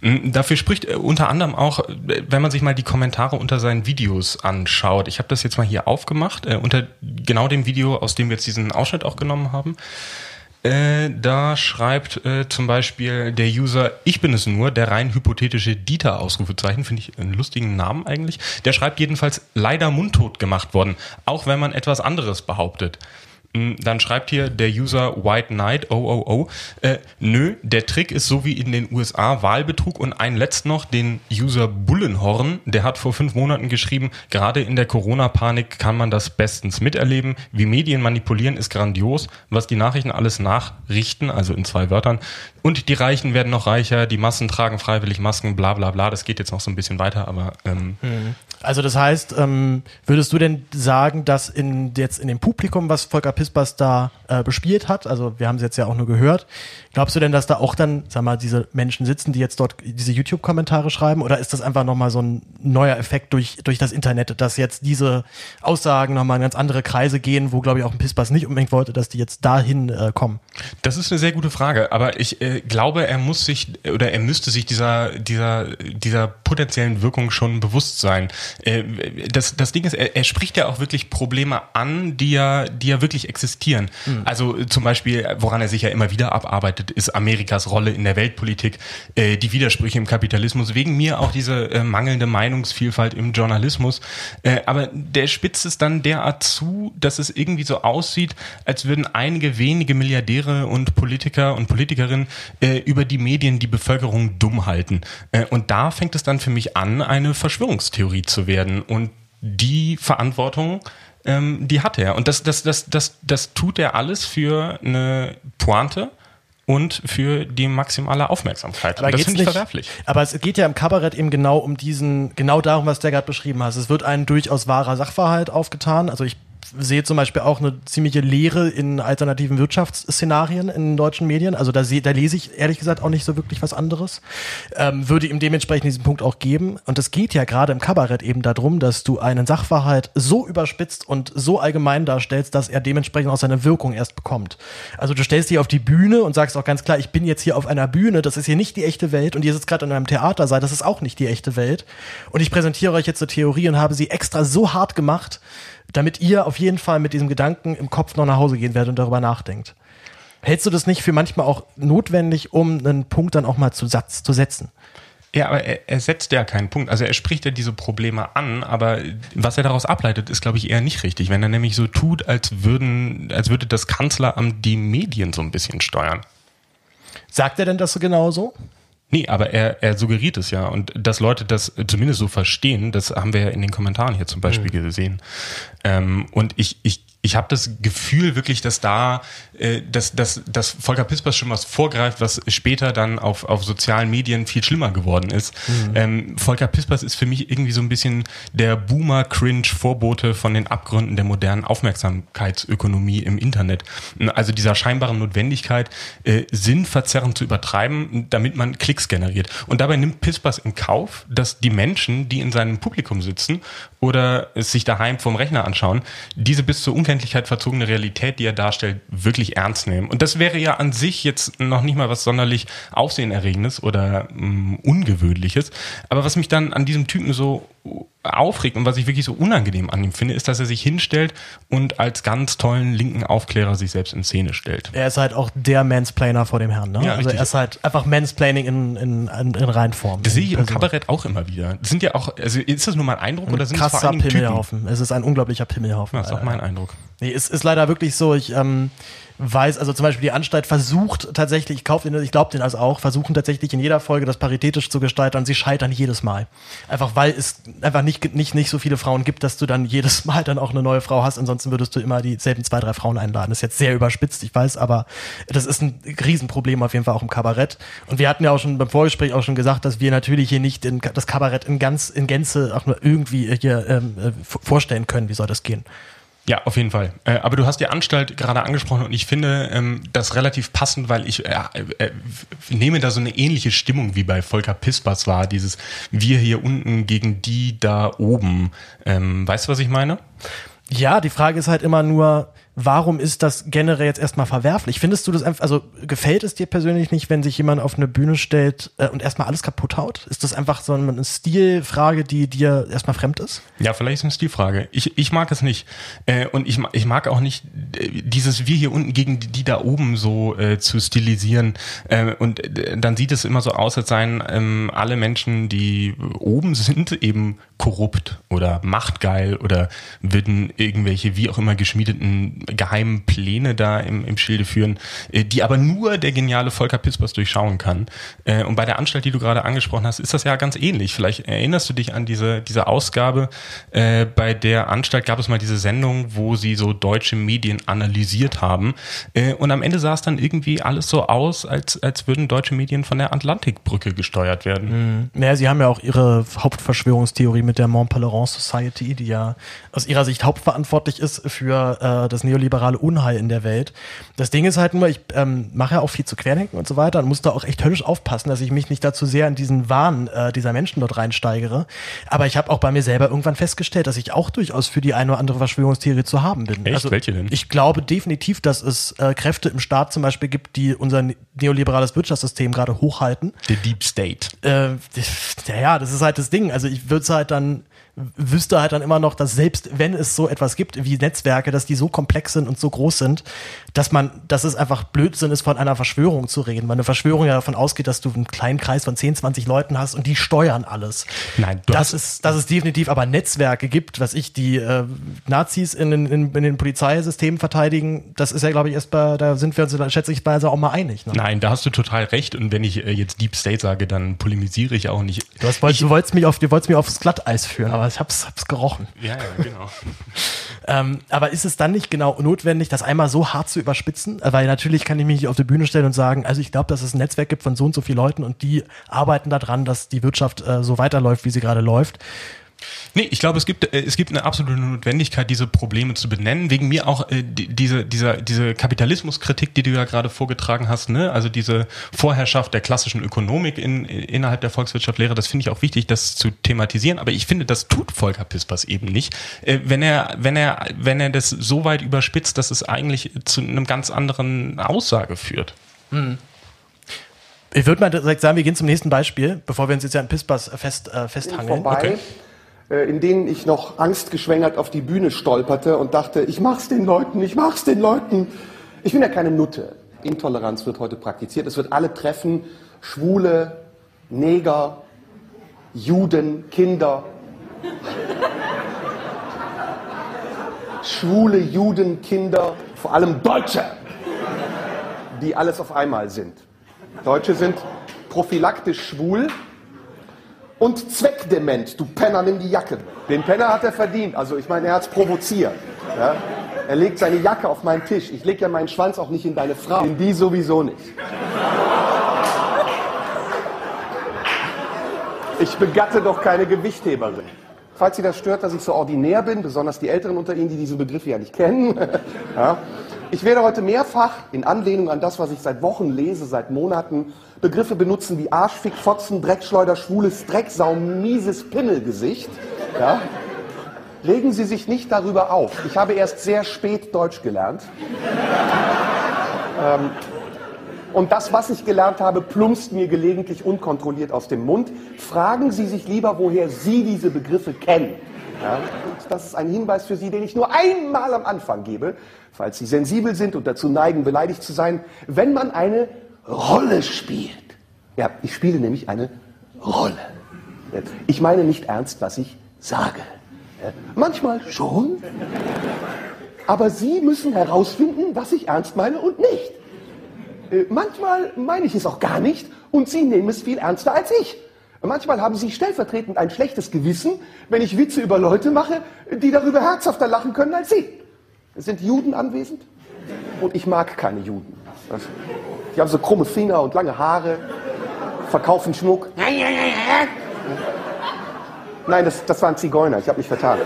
Ähm, dafür spricht äh, unter anderem auch, äh, wenn man sich mal die Kommentare unter seinen Videos anschaut. Ich habe das jetzt mal hier aufgemacht, unter genau dem Video, aus dem wir jetzt diesen Ausschnitt auch genommen haben Äh, da schreibt äh, zum Beispiel der User, ich bin es nur, der rein hypothetische Dieter Ausrufezeichen, finde ich einen lustigen Namen eigentlich. Der schreibt jedenfalls leider mundtot gemacht worden, auch wenn man etwas anderes behauptet. Hm, dann schreibt hier der User White Knight, oh, oh, oh, äh, nö, der Trick ist so wie in den USA Wahlbetrug und ein letzt noch, den User Bullenhorn, der hat vor fünf Monaten geschrieben, gerade in der Corona-Panik kann man das bestens miterleben. Wie Medien manipulieren ist grandios, was die Nachrichten alles nachrichten, also in zwei Wörtern. Und die Reichen werden noch reicher, die Massen tragen freiwillig Masken, bla bla bla. Das geht jetzt noch so ein bisschen weiter, aber ähm, hm. Also das heißt, ähm, würdest du denn sagen, dass in jetzt in dem Publikum, was Volker Pispers da äh, bespielt hat, also wir haben es jetzt ja auch nur gehört, glaubst du denn, dass da auch dann, sag mal, diese Menschen sitzen, die jetzt dort diese YouTube-Kommentare schreiben, oder ist das einfach nochmal so ein neuer Effekt durch, durch das Internet, dass jetzt diese Aussagen nochmal in ganz andere Kreise gehen, wo, glaube ich, auch ein Pispers nicht unbedingt wollte, dass die jetzt dahin äh, kommen? Das ist eine sehr gute Frage, aber ich äh, glaube, er muss sich oder er müsste sich dieser, dieser, dieser potenziellen Wirkung schon bewusst sein. Äh, das, das Ding ist, er, er spricht ja auch wirklich Probleme an, die ja, die ja wirklich existieren. Mhm. Also zum Beispiel, woran er sich ja immer wieder abarbeitet, ist Amerikas Rolle in der Weltpolitik, äh, die Widersprüche im Kapitalismus, wegen mir auch diese äh, mangelnde Meinungsvielfalt im Journalismus. Äh, aber der spitzt es dann derart zu, dass es irgendwie so aussieht, als würden einige wenige Milliardäre und Politiker und Politikerinnen äh, über die Medien die Bevölkerung dumm halten. Äh, und da fängt es dann für mich an, eine Verschwörungstheorie zu werden. Und die Verantwortung, ähm, die hat er. Und das, das, das, das, das tut er alles für eine Pointe und für die maximale Aufmerksamkeit. Aber das finde ich verwerflich. Aber es geht ja im Kabarett eben genau um diesen, genau darum, was der gerade beschrieben hat. Es wird ein durchaus wahrer Sachverhalt aufgetan. Also ich sehe zum Beispiel auch eine ziemliche Lehre in alternativen Wirtschaftsszenarien in deutschen Medien. Also da, seh, da lese ich ehrlich gesagt auch nicht so wirklich was anderes. Ähm, würde ihm dementsprechend diesen Punkt auch geben. Und es geht ja gerade im Kabarett eben darum, dass du einen Sachverhalt so überspitzt und so allgemein darstellst, dass er dementsprechend auch seine Wirkung erst bekommt. Also du stellst dich auf die Bühne und sagst auch ganz klar, ich bin jetzt hier auf einer Bühne, das ist hier nicht die echte Welt und ihr sitzt gerade in einem Theater seid, das ist auch nicht die echte Welt. Und ich präsentiere euch jetzt eine Theorie und habe sie extra so hart gemacht, damit ihr auf jeden Fall mit diesem Gedanken im Kopf noch nach Hause gehen werdet und darüber nachdenkt. Hältst du das nicht für manchmal auch notwendig, um einen Punkt dann auch mal zu Satz zu setzen? Ja, aber er, er setzt ja keinen Punkt. Also er spricht ja diese Probleme an, aber was er daraus ableitet, ist, glaube ich, eher nicht richtig. Wenn er nämlich so tut, als würden, als würde das Kanzleramt die Medien so ein bisschen steuern. Sagt er denn das so genauso? Nee, aber er, er suggeriert es ja. Und dass Leute das zumindest so verstehen, das haben wir ja in den Kommentaren hier zum Beispiel mhm. gesehen. Ähm, und ich, ich ich habe das Gefühl wirklich, dass da, äh, dass, dass, dass Volker Pispers schon was vorgreift, was später dann auf, auf sozialen Medien viel schlimmer geworden ist. Mhm. Ähm, Volker Pispers ist für mich irgendwie so ein bisschen der Boomer-Cringe-Vorbote von den Abgründen der modernen Aufmerksamkeitsökonomie im Internet. Also dieser scheinbaren Notwendigkeit, äh, sinnverzerrend zu übertreiben, damit man Klicks generiert. Und dabei nimmt Pispers in Kauf, dass die Menschen, die in seinem Publikum sitzen oder es sich daheim vom Rechner anschauen, diese bis zur Unkenntlichkeit verzogene Realität, die er darstellt, wirklich ernst nehmen. Und das wäre ja an sich jetzt noch nicht mal was sonderlich Aufsehenerregendes oder mh, mm, Ungewöhnliches. Aber was mich dann an diesem Typen so aufregt und was ich wirklich so unangenehm an ihm finde, ist, dass er sich hinstellt und als ganz tollen linken Aufklärer sich selbst in Szene stellt. Er ist halt auch der Mansplainer vor dem Herrn, ne? Ja, also richtig. er ist halt einfach Mansplaining in, in, in, in Reinform. Das sehe ich im Kabarett auch immer wieder. Das sind ja auch, also ist das nur mein Eindruck ein oder sind das vor allen Pimmelhaufen. Typen? Es ist ein unglaublicher Pimmelhaufen. das ist auch mein Eindruck. Nee, es ist leider wirklich so, ich, ähm, weiß, also zum Beispiel die Anstalt versucht tatsächlich, ich kaufe den, ich glaube den also auch, versuchen tatsächlich in jeder Folge das paritätisch zu gestalten und sie scheitern jedes Mal. Einfach weil es einfach nicht, nicht, nicht so viele Frauen gibt, dass du dann jedes Mal dann auch eine neue Frau hast, ansonsten würdest du immer dieselben zwei, drei Frauen einladen. Das ist jetzt sehr überspitzt, ich weiß, aber das ist ein Riesenproblem auf jeden Fall auch im Kabarett. Und wir hatten ja auch schon beim Vorgespräch auch schon gesagt, dass wir natürlich hier nicht in, das Kabarett in ganz, in Gänze auch nur irgendwie hier ähm, äh, vorstellen können, wie soll das gehen. Ja, auf jeden Fall. Äh, aber du hast die Anstalt gerade angesprochen und ich finde ähm, das relativ passend, weil ich äh, äh, nehme da so eine ähnliche Stimmung wie bei Volker Pispers war, dieses wir hier unten gegen die da oben. Ähm, weißt du, was ich meine? Ja, die Frage ist halt immer nur, warum ist das generell jetzt erstmal verwerflich? Findest du das einfach, also gefällt es dir persönlich nicht, wenn sich jemand auf eine Bühne stellt äh, und erstmal alles kaputt haut? Ist das einfach so eine Stilfrage, die dir erstmal fremd ist? Ja, vielleicht ist es eine Stilfrage. Ich, ich mag es nicht. Äh, und ich, ich mag auch nicht äh, dieses Wir hier unten gegen die, die da oben so äh, zu stilisieren. Äh, und äh, dann sieht es immer so aus, als seien ähm, alle Menschen, die oben sind, eben korrupt oder machtgeil oder würden irgendwelche wie auch immer geschmiedeten geheimen Pläne da im, im Schilde führen, äh, die aber nur der geniale Volker Pispers durchschauen kann. Äh, und bei der Anstalt, die du gerade angesprochen hast, ist das ja ganz ähnlich. Vielleicht erinnerst du dich an diese, diese Ausgabe. Äh, bei der Anstalt gab es mal diese Sendung, wo sie so deutsche Medien analysiert haben. Äh, und am Ende sah es dann irgendwie alles so aus, als, als würden deutsche Medien von der Atlantikbrücke gesteuert werden. Mhm. Naja, sie haben ja auch ihre Hauptverschwörungstheorie mit der Mont Pelerin Society, die ja aus ihrer Sicht hauptverantwortlich ist für äh, das neoliberale Unheil in der Welt. Das Ding ist halt nur, ich ähm, mache ja auch viel zu Querdenken und so weiter und muss da auch echt höllisch aufpassen, dass ich mich nicht dazu sehr in diesen Wahn äh, dieser Menschen dort reinsteigere. Aber ich habe auch bei mir selber irgendwann festgestellt, dass ich auch durchaus für die eine oder andere Verschwörungstheorie zu haben bin. Echt? Also, Welche denn? Ich glaube definitiv, dass es äh, Kräfte im Staat zum Beispiel gibt, die unser neoliberales Wirtschaftssystem gerade hochhalten. The Deep State. Äh, ja, das ist halt das Ding. Also ich würde es halt dann wüsste halt dann immer noch, dass selbst wenn es so etwas gibt wie Netzwerke, dass die so komplex sind und so groß sind, dass man, dass es einfach Blödsinn ist, von einer Verschwörung zu reden. Weil eine Verschwörung ja davon ausgeht, dass du einen kleinen Kreis von 10, 20 Leuten hast und die steuern alles. Nein, du das ist, dass es definitiv aber Netzwerke gibt, was ich, die äh, Nazis in, in, in den Polizeisystemen verteidigen, das ist ja, glaube ich, erst bei, da sind wir uns, schätze ich, bei auch mal einig. Ne? Nein, da hast du total recht. Und wenn ich äh, jetzt Deep State sage, dann polemisiere ich auch nicht. Du, hast, ich, du wolltest mich auf, du wolltest mich aufs Glatteis führen, aber ich hab's, hab's gerochen. Ja, ja, genau. ähm, aber ist es dann nicht genau notwendig, das einmal so hart zu überspitzen? Weil natürlich kann ich mich nicht auf die Bühne stellen und sagen, also ich glaube, dass es ein Netzwerk gibt von so und so vielen Leuten und die arbeiten daran, dass die Wirtschaft äh, so weiterläuft, wie sie gerade läuft. Nee, ich glaube, es gibt, äh, es gibt eine absolute Notwendigkeit, diese Probleme zu benennen. Wegen mir auch äh, die, diese, dieser, diese Kapitalismuskritik, die du ja gerade vorgetragen hast, ne? also diese Vorherrschaft der klassischen Ökonomik in, innerhalb der Volkswirtschaftslehre, das finde ich auch wichtig, das zu thematisieren. Aber ich finde, das tut Volker Pispers eben nicht. Äh, wenn er, wenn er, wenn er das so weit überspitzt, dass es eigentlich zu einem ganz anderen Aussage führt. Hm. Ich würde mal direkt sagen, wir gehen zum nächsten Beispiel, bevor wir uns jetzt ja an Pispers fest, äh, festhangeln. Vorbei. Okay. Äh, in denen ich noch angstgeschwängert auf die Bühne stolperte und dachte, ich mach's den Leuten, ich mach's den Leuten. Ich bin ja keine Nutte. Intoleranz wird heute praktiziert. Es wird alle treffen, Schwule, Neger, Juden, Kinder. Schwule, Juden, Kinder, vor allem Deutsche, die alles auf einmal sind. Deutsche sind prophylaktisch schwul, und zweckdement. Du Penner, nimm die Jacke. Den Penner hat er verdient. Also ich meine, er hat es provoziert. Ja? Er legt seine Jacke auf meinen Tisch. Ich lege ja meinen Schwanz auch nicht in deine Frau. In die sowieso nicht. Ich begatte doch keine Gewichtheberin. Falls Sie das stört, dass ich so ordinär bin, besonders die Älteren unter Ihnen, die diesen Begriff ja nicht kennen. ja. Ich werde heute mehrfach in Anlehnung an das, was ich seit Wochen lese, seit Monaten, Begriffe benutzen wie Arschfick, Fotzen, Dreckschleuder, schwules Drecksau, mieses Pimmelgesicht. Ja? Regen Sie sich nicht darüber auf. Ich habe erst sehr spät Deutsch gelernt. ähm, und das, was ich gelernt habe, plumpst mir gelegentlich unkontrolliert aus dem Mund. Fragen Sie sich lieber, woher Sie diese Begriffe kennen. Ja? das ist ein Hinweis für Sie, den ich nur einmal am Anfang gebe, falls Sie sensibel sind und dazu neigen, beleidigt zu sein. Wenn man eine Rolle spielt. Ja, ich spiele nämlich eine Rolle. Ich meine nicht ernst, was ich sage. Manchmal schon. Aber Sie müssen herausfinden, was ich ernst meine und nicht. Äh, manchmal meine ich es auch gar nicht und Sie nehmen es viel ernster als ich. Manchmal haben Sie stellvertretend ein schlechtes Gewissen, wenn ich Witze über Leute mache, die darüber herzhafter lachen können als Sie. Es sind Juden anwesend und ich mag keine Juden. Die haben so krumme Finger und lange Haare, verkaufen Schmuck. Nein, das, das waren Zigeuner. Ich habe mich vertan.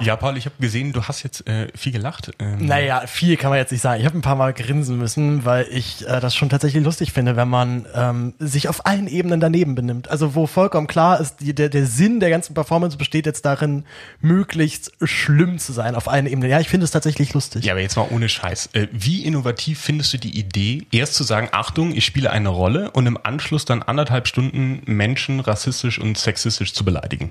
Ja, Paul, ich habe gesehen, du hast jetzt äh, viel gelacht. Ähm. Naja, viel kann man jetzt nicht sagen. Ich habe ein paar Mal grinsen müssen, weil ich äh, das schon tatsächlich lustig finde, wenn man ähm, sich auf allen Ebenen daneben benimmt. Also wo vollkommen klar ist, die, der, der Sinn der ganzen Performance besteht jetzt darin, möglichst schlimm zu sein auf allen Ebenen. Ja, ich finde es tatsächlich lustig. Ja, aber jetzt mal ohne Scheiß. Äh, wie innovativ findest du die Idee, erst zu sagen, Achtung, ich spiele eine Rolle und im Anschluss dann anderthalb Stunden Menschen rassistisch und sexistisch zu beleidigen?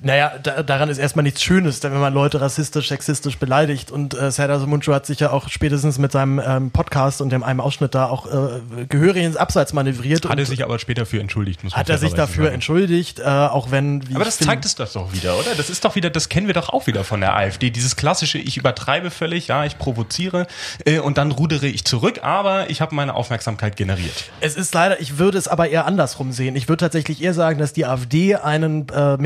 Naja, da, daran ist erstmal nichts Schönes, denn wenn man Leute rassistisch, sexistisch beleidigt und äh, Serdar Mundschuh hat sich ja auch spätestens mit seinem ähm, Podcast und dem einen Ausschnitt da auch äh, gehörig ins Abseits manövriert. Hat er sich aber später für entschuldigt, muss man Hat er sich dafür sagen. entschuldigt, äh, auch wenn... aber das zeigt es das doch wieder, oder? Das ist doch wieder, das kennen wir doch auch wieder von der AfD, dieses klassische, ich übertreibe völlig, ja, ich provoziere äh, und dann rudere ich zurück, aber ich habe meine Aufmerksamkeit generiert. Es ist leider, ich würde es aber eher andersrum sehen. Ich würde tatsächlich eher sagen, dass die AfD einen äh,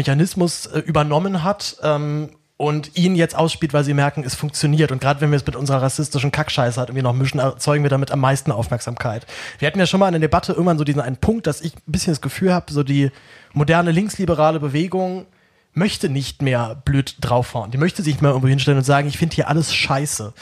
Äh, übernommen hat ähm, und ihn jetzt ausspielt, weil sie merken, es funktioniert. Und gerade wenn wir es mit unserer rassistischen Kackscheiße halt irgendwie noch mischen, erzeugen wir damit am meisten Aufmerksamkeit. Wir hatten ja schon mal in der Debatte irgendwann so diesen einen Punkt, dass ich ein bisschen das Gefühl habe, so die moderne linksliberale Bewegung möchte nicht mehr blöd draufhauen. Die möchte sich nicht mehr irgendwo hinstellen und sagen, ich finde hier alles scheiße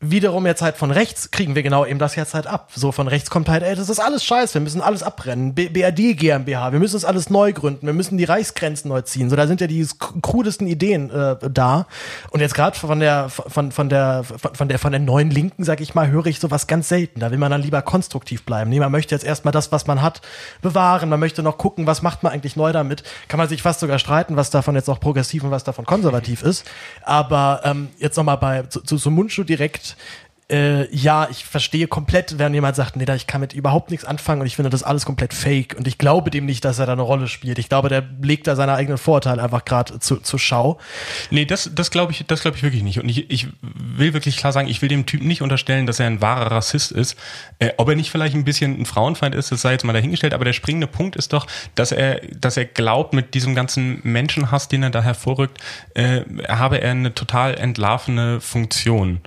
wiederum jetzt halt von rechts kriegen wir genau eben das jetzt halt ab. So von rechts kommt halt, ey, das ist alles scheiße, wir müssen alles abbrennen. B BRD GmbH, wir müssen das alles neu gründen, wir müssen die Reichsgrenzen neu ziehen. So, da sind ja die krudesten Ideen äh, da. Und jetzt gerade von der von von der von der von der neuen Linken, sag ich mal, höre ich sowas ganz selten. Da will man dann lieber konstruktiv bleiben. Nee, man möchte jetzt erstmal das, was man hat, bewahren. Man möchte noch gucken, was macht man eigentlich neu damit. Kann man sich fast sogar streiten, was davon jetzt noch progressiv und was davon konservativ ist. Aber ähm, jetzt nochmal bei zu, zu, zu Mundschuh direkt äh, ja, ich verstehe komplett, wenn jemand sagt, nee, da ich kann mit überhaupt nichts anfangen und ich finde das alles komplett fake und ich glaube dem nicht, dass er da eine Rolle spielt. Ich glaube, der legt da seine eigenen Vorurteile einfach gerade zu, zur Schau. Nee, das, das glaube ich, das ich wirklich nicht. Und ich, ich will wirklich klar sagen, ich will dem Typen nicht unterstellen, dass er ein wahrer Rassist ist. Äh, ob er nicht vielleicht ein bisschen ein Frauenfeind ist, das sei jetzt mal dahingestellt, aber der springende Punkt ist doch, dass er, dass er glaubt, mit diesem ganzen Menschenhass, den er da hervorrückt, äh, habe er eine total entlarvene Funktion.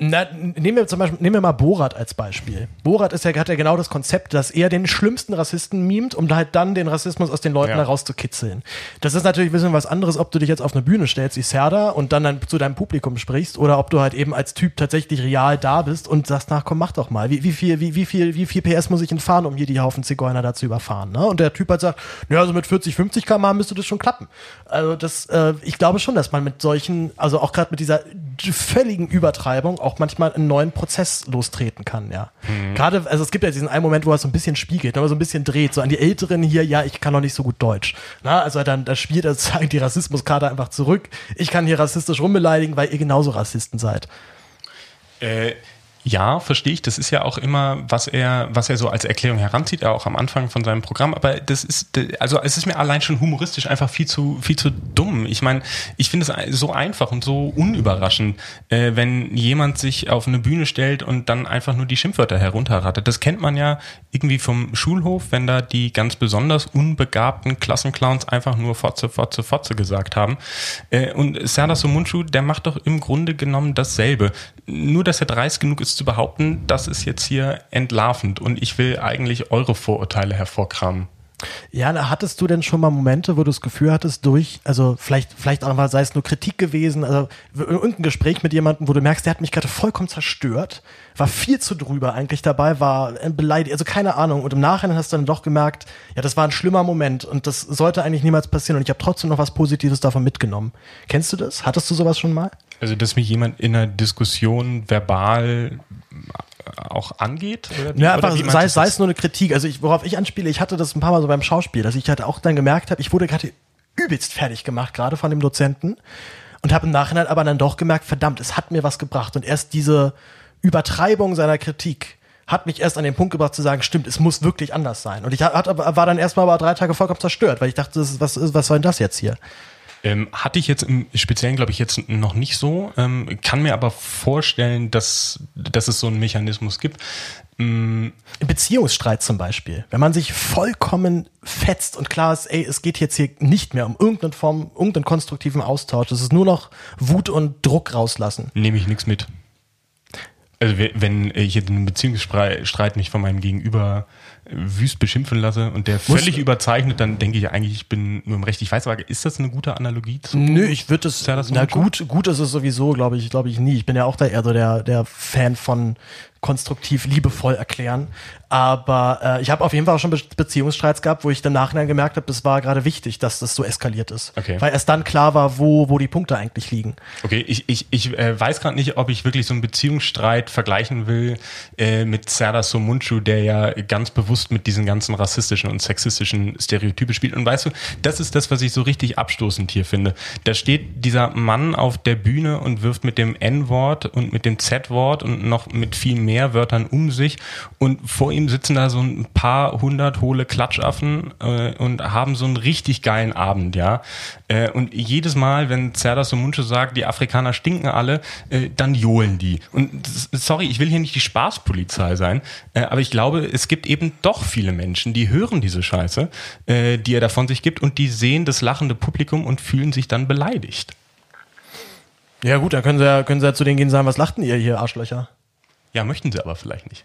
Na, nehmen wir zum Beispiel, nehmen wir mal Borat als Beispiel. Borat ist ja, hat ja genau das Konzept, dass er den schlimmsten Rassisten mimt, um halt dann den Rassismus aus den Leuten ja. herauszukitzeln. Das ist natürlich ein bisschen was anderes, ob du dich jetzt auf eine Bühne stellst, wie Serda, und dann, dann zu deinem Publikum sprichst, oder ob du halt eben als Typ tatsächlich real da bist und sagst, nach komm, mach doch mal. Wie, wie viel, wie, wie viel, wie viel PS muss ich denn fahren, um hier die Haufen Zigeuner da zu überfahren, ne? Und der Typ halt sagt, ja, also mit 40, 50 km müsste das schon klappen. Also das, äh, ich glaube schon, dass man mit solchen, also auch gerade mit dieser völligen Übertreibung auch manchmal einen neuen Prozess lostreten kann, ja. Mhm. Gerade, also es gibt ja diesen einen Moment, wo er so ein bisschen spiegelt, aber so ein bisschen dreht, so an die Älteren hier, ja, ich kann noch nicht so gut Deutsch. Na, also dann, da spielt er sozusagen die Rassismuskarte einfach zurück. Ich kann hier rassistisch rumbeleidigen, weil ihr genauso Rassisten seid. Äh, ja, verstehe ich. Das ist ja auch immer, was er, was er so als Erklärung heranzieht, auch am Anfang von seinem Programm. Aber das ist, also es ist mir allein schon humoristisch einfach viel zu, viel zu dumm. Ich meine, ich finde es so einfach und so unüberraschend, äh, wenn jemand sich auf eine Bühne stellt und dann einfach nur die Schimpfwörter herunterrattet. Das kennt man ja irgendwie vom Schulhof, wenn da die ganz besonders unbegabten Klassenclowns einfach nur Fotze, Fotze, Fotze gesagt haben. Äh, und Serdar Somuncu, der macht doch im Grunde genommen dasselbe. Nur, dass er dreist genug ist zu behaupten, das ist jetzt hier entlarvend und ich will eigentlich eure Vorurteile hervorkramen. Ja, hattest du denn schon mal Momente, wo du das Gefühl hattest, durch, also vielleicht, vielleicht auch mal sei es nur Kritik gewesen, also irgendein Gespräch mit jemandem, wo du merkst, der hat mich gerade vollkommen zerstört, war viel zu drüber eigentlich dabei, war beleidigt, also keine Ahnung. Und im Nachhinein hast du dann doch gemerkt, ja, das war ein schlimmer Moment und das sollte eigentlich niemals passieren und ich habe trotzdem noch was Positives davon mitgenommen. Kennst du das? Hattest du sowas schon mal? Also, dass mich jemand in einer Diskussion verbal auch angeht? Oder wie, ja, einfach, oder sei, sei es nur eine Kritik. Also ich, worauf ich anspiele, ich hatte das ein paar Mal so beim Schauspiel, dass ich halt auch dann gemerkt habe, ich wurde gerade übelst fertig gemacht, gerade von dem Dozenten. Und habe im Nachhinein aber dann doch gemerkt, verdammt, es hat mir was gebracht. Und erst diese Übertreibung seiner Kritik hat mich erst an den Punkt gebracht zu sagen, stimmt, es muss wirklich anders sein. Und ich hat, war dann erstmal aber drei Tage vollkommen zerstört, weil ich dachte, was, was soll denn das jetzt hier? Ähm, hatte ich jetzt im Speziellen, glaube ich, jetzt noch nicht so, ähm, kann mir aber vorstellen, dass, dass es so einen Mechanismus gibt. Im Beziehungsstreit zum Beispiel, wenn man sich vollkommen fetzt und klar ist, ey, es geht jetzt hier nicht mehr um irgendeine Form, irgendeinen konstruktiven Austausch, es ist nur noch Wut und Druck rauslassen. Nehme ich nichts mit. Also wenn ich jetzt in einem Beziehungsstreit mich von meinem Gegenüber wüst beschimpfen lasse und der völlig Muss, überzeichnet, dann denke ich eigentlich, ich bin nur im Recht. Ich weiß aber, ist das eine gute Analogie zu? Nö, ich würde es, na gut, gut ist es sowieso, glaube ich, glaube ich nie. Ich bin ja auch da eher so der, der Fan von konstruktiv, liebevoll erklären. Aber äh, ich habe auf jeden Fall auch schon Be Beziehungsstreits gehabt, wo ich dann nachhinein gemerkt habe, es war gerade wichtig, dass das so eskaliert ist. Okay. Weil erst dann klar war, wo, wo die Punkte eigentlich liegen. Okay, ich, ich, ich äh, weiß gerade nicht, ob ich wirklich so einen Beziehungsstreit vergleichen will äh, mit Serdar Somuncu, der ja ganz bewusst mit diesen ganzen rassistischen und sexistischen Stereotypen spielt. Und weißt du, das ist das, was ich so richtig abstoßend hier finde. Da steht dieser Mann auf der Bühne und wirft mit dem N-Wort und mit dem Z-Wort und noch mit viel mehr Wörtern um sich und vor ihm sitzen da so ein paar hundert hohle Klatschaffen äh, und haben so einen richtig geilen Abend, ja. Äh, und jedes Mal, wenn Serdar Somuncu sagt, die Afrikaner stinken alle, äh, dann johlen die. Und sorry, ich will hier nicht die Spaßpolizei sein, äh, aber ich glaube, es gibt eben doch viele Menschen, die hören diese Scheiße, äh, die er davon sich gibt und die sehen das lachende Publikum und fühlen sich dann beleidigt. Ja gut, dann können sie ja, können sie ja zu denen gehen und sagen, was lachten ihr hier, Arschlöcher? Ja, möchten sie aber vielleicht nicht.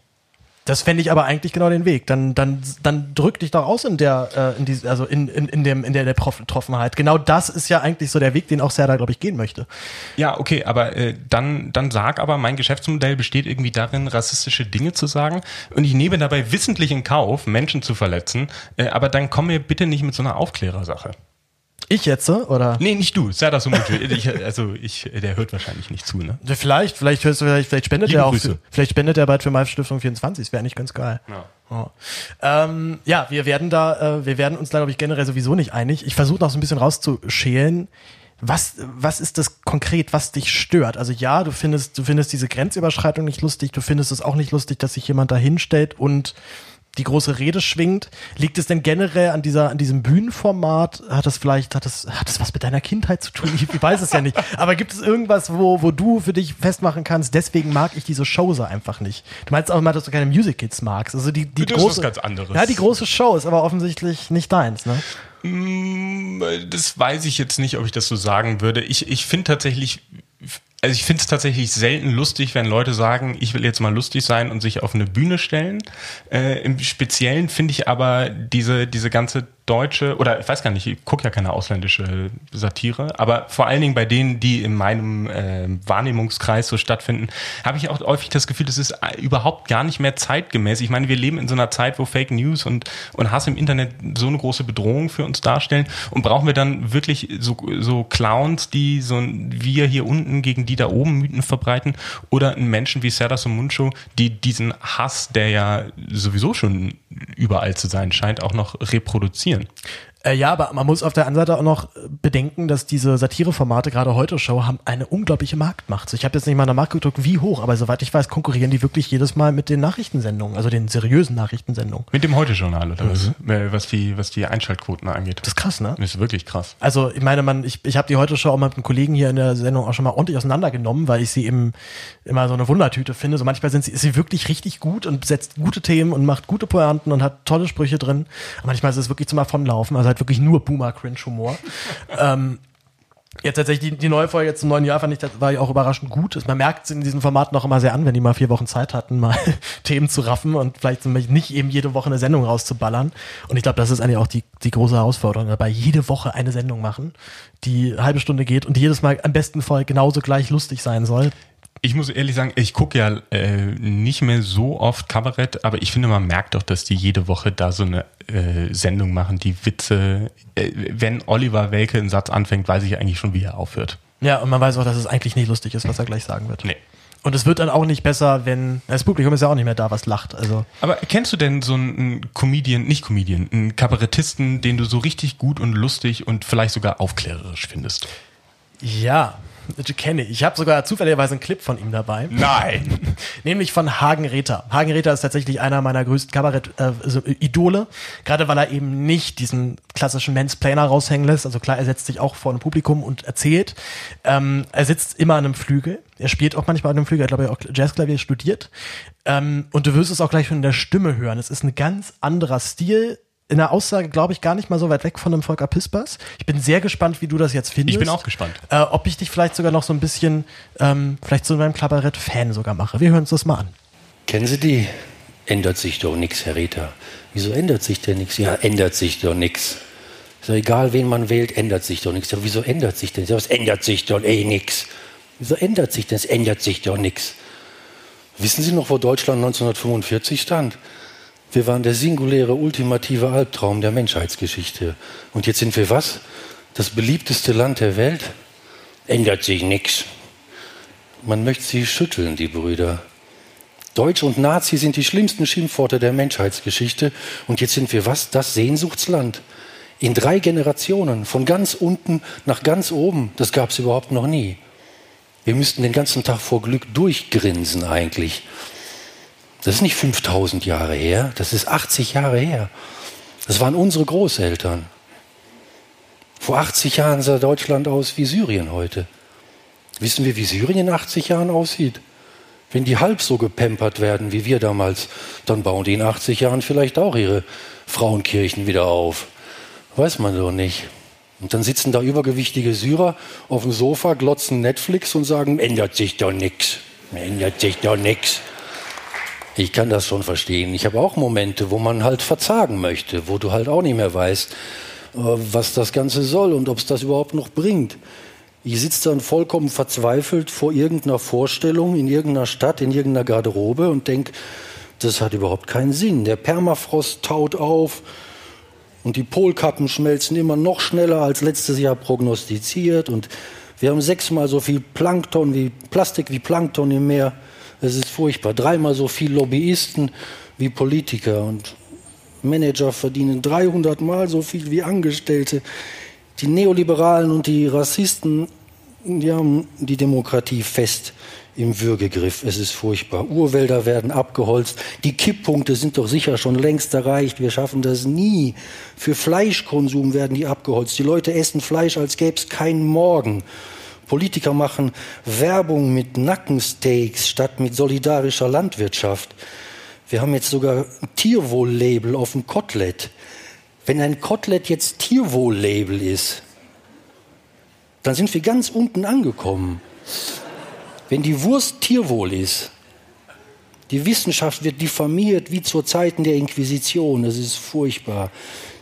Das fände ich aber eigentlich genau den Weg. Dann, dann, dann drück dich doch aus in der, äh, in die, also in, in, in dem, in der, der Betroffenheit. Genau das ist ja eigentlich so der Weg, den auch Serda, glaube ich, gehen möchte. Ja, okay, aber äh, dann, dann sag aber, mein Geschäftsmodell besteht irgendwie darin, rassistische Dinge zu sagen. Und ich nehme dabei wissentlich in Kauf, Menschen zu verletzen. Äh, aber dann komm mir bitte nicht mit so einer Aufklärersache. Ich jetzt, oder? Nee, nicht du. Serdar Somuncu. ich, also ich, der hört wahrscheinlich nicht zu, ne? Vielleicht, vielleicht hörst du, vielleicht, vielleicht spendet Liebe er auch, Grüße. vielleicht spendet er bald für Malf Stiftung 24. Das wäre nicht ganz geil. Ja. Oh. Ähm, ja, wir werden da, äh, wir werden uns da, glaube ich, generell sowieso nicht einig. Ich versuche noch so ein bisschen rauszuschälen. Was, was ist das konkret, was dich stört? Also ja, du findest, du findest diese Grenzüberschreitung nicht lustig, du findest es auch nicht lustig, dass sich jemand da hinstellt und die große Rede schwingt. Liegt es denn generell an dieser, an diesem Bühnenformat? Hat das vielleicht, hat das, hat das was mit deiner Kindheit zu tun? Ich, ich weiß es ja nicht. Aber gibt es irgendwas, wo, wo du für dich festmachen kannst, deswegen mag ich diese Show so einfach nicht? Du meinst auch immer, dass du keine Musicals magst. Also die, die das große. ist ganz anderes. Ja, die große Show ist aber offensichtlich nicht deins, ne? Mm, das weiß ich jetzt nicht, ob ich das so sagen würde. Ich, ich finde tatsächlich, also ich finde es tatsächlich selten lustig, wenn Leute sagen, ich will jetzt mal lustig sein und sich auf eine Bühne stellen. Äh, Im Speziellen finde ich aber diese, diese ganze deutsche, oder ich weiß gar nicht, ich gucke ja keine ausländische Satire, aber vor allen Dingen bei denen, die in meinem äh, Wahrnehmungskreis so stattfinden, habe ich auch häufig das Gefühl, das ist äh, überhaupt gar nicht mehr zeitgemäß. Ich meine, wir leben in so einer Zeit, wo Fake News und, und Hass im Internet so eine große Bedrohung für uns darstellen und brauchen wir dann wirklich so, so Clowns, die so wir hier unten gegen die da oben Mythen verbreiten oder Menschen wie Serdar Somuncu, die diesen Hass, der ja sowieso schon überall zu sein scheint, auch noch reproduzieren. Yeah. Äh, ja, aber man muss auf der anderen Seite auch noch bedenken, dass diese Satireformate, gerade heute Show, haben eine unglaubliche Marktmacht. So, ich habe jetzt nicht mal nach Markt gedrückt, wie hoch, aber soweit ich weiß, konkurrieren die wirklich jedes Mal mit den Nachrichtensendungen, also den seriösen Nachrichtensendungen. Mit dem Heute-Journal oder was? Mhm. Äh, was die, was die Einschaltquoten angeht. Das ist krass, ne? Das ist wirklich krass. Also, ich meine, man, ich, ich habe die Heute Show auch mit einem Kollegen hier in der Sendung auch schon mal ordentlich auseinandergenommen, weil ich sie eben immer so eine Wundertüte finde. So manchmal sind sie, ist sie wirklich richtig gut und setzt gute Themen und macht gute Pointen und hat tolle Sprüche drin. Aber manchmal ist es wirklich zum Davonlaufen. Also halt wirklich nur Boomer-Cringe-Humor. ähm, Jetzt tatsächlich die, die neue Folge jetzt zum neuen Jahr fand ich, das war ja auch überraschend gut. Man merkt es in diesen Formaten auch immer sehr an, wenn die mal vier Wochen Zeit hatten, mal Themen zu raffen und vielleicht nicht eben jede Woche eine Sendung rauszuballern. Und ich glaube, das ist eigentlich auch die, die große Herausforderung, dabei jede Woche eine Sendung machen, die eine halbe Stunde geht und die jedes Mal am besten voll genauso gleich lustig sein soll. Ich muss ehrlich sagen, ich gucke ja äh, nicht mehr so oft Kabarett, aber ich finde, man merkt doch, dass die jede Woche da so eine äh, Sendung machen, die Witze. Äh, wenn Oliver Welke einen Satz anfängt, weiß ich eigentlich schon, wie er aufhört. Ja, und man weiß auch, dass es eigentlich nicht lustig ist, was er gleich sagen wird. Nee. Und es wird dann auch nicht besser, wenn das Publikum ist ja auch nicht mehr da, was lacht. Also. Aber kennst du denn so einen Comedian, nicht Comedian, einen Kabarettisten, den du so richtig gut und lustig und vielleicht sogar aufklärerisch findest? Ja, kenne ich. Ich habe sogar zufälligerweise einen Clip von ihm dabei. Nein! Nämlich von Hagen Rether. Hagen Rether ist tatsächlich einer meiner größten Kabarett-Idole. Äh, Gerade weil er eben nicht diesen klassischen Mansplainer raushängen lässt. Also klar, er setzt sich auch vor einem Publikum und erzählt. Ähm, er sitzt immer an einem Flügel. Er spielt auch manchmal an einem Flügel. Er hat, glaube ich, auch Jazzklavier studiert. Ähm, und du wirst es auch gleich von der Stimme hören. Es ist ein ganz anderer Stil in der Aussage, glaube ich, gar nicht mal so weit weg von dem Volker Pispers. Ich bin sehr gespannt, wie du das jetzt findest. Ich bin auch gespannt. Äh, ob ich dich vielleicht sogar noch so ein bisschen, ähm, vielleicht zu meinem Klabarett-Fan sogar mache. Wir hören uns das mal an. Kennen Sie die Ändert sich doch nichts, Herr Rita. Wieso ändert sich denn nichts? Ja, ändert sich doch nichts. Ist doch egal, wen man wählt, ändert sich doch nichts. Ja, wieso ändert sich denn? Ja, es ändert sich doch eh nichts. Wieso ändert sich denn? Es ändert sich doch nichts. Wissen Sie noch, wo Deutschland 1945 stand? Wir waren der singuläre, ultimative Albtraum der Menschheitsgeschichte. Und jetzt sind wir was? Das beliebteste Land der Welt? Ändert sich nichts. Man möchte sie schütteln, die Brüder. Deutsch und Nazi sind die schlimmsten Schimpfworte der Menschheitsgeschichte. Und jetzt sind wir was? Das Sehnsuchtsland. In drei Generationen, von ganz unten nach ganz oben. Das gab es überhaupt noch nie. Wir müssten den ganzen Tag vor Glück durchgrinsen eigentlich. Das ist nicht 5000 Jahre her, das ist 80 Jahre her. Das waren unsere Großeltern. Vor 80 Jahren sah Deutschland aus wie Syrien heute. Wissen wir, wie Syrien in 80 Jahren aussieht? Wenn die halb so gepempert werden wie wir damals, dann bauen die in 80 Jahren vielleicht auch ihre Frauenkirchen wieder auf. Weiß man doch nicht. Und dann sitzen da übergewichtige Syrer auf dem Sofa, glotzen Netflix und sagen, ändert sich doch nichts. Ändert sich doch nichts. Ich kann das schon verstehen. Ich habe auch Momente, wo man halt verzagen möchte, wo du halt auch nicht mehr weißt, äh, was das Ganze soll und ob es das überhaupt noch bringt. Ich sitze dann vollkommen verzweifelt vor irgendeiner Vorstellung in irgendeiner Stadt, in irgendeiner Garderobe und denke, das hat überhaupt keinen Sinn. Der Permafrost taut auf und die Polkappen schmelzen immer noch schneller als letztes Jahr prognostiziert und wir haben sechsmal so viel Plankton wie Plastik wie Plankton im Meer. Es ist furchtbar. Dreimal so viel Lobbyisten wie Politiker und Manager verdienen 300 Mal so viel wie Angestellte. Die Neoliberalen und die Rassisten, die haben die Demokratie fest im Würgegriff. Es ist furchtbar. Urwälder werden abgeholzt. Die Kipppunkte sind doch sicher schon längst erreicht. Wir schaffen das nie. Für Fleischkonsum werden die abgeholzt. Die Leute essen Fleisch, als gäbe es keinen Morgen. Politiker machen Werbung mit Nackensteaks statt mit solidarischer Landwirtschaft. Wir haben jetzt sogar ein Tierwohl-Label auf dem Kotelett. Wenn ein Kotelett jetzt Tierwohl-Label ist, dann sind wir ganz unten angekommen. Wenn die Wurst Tierwohl ist, die Wissenschaft wird diffamiert wie zu Zeiten der Inquisition. Das ist furchtbar.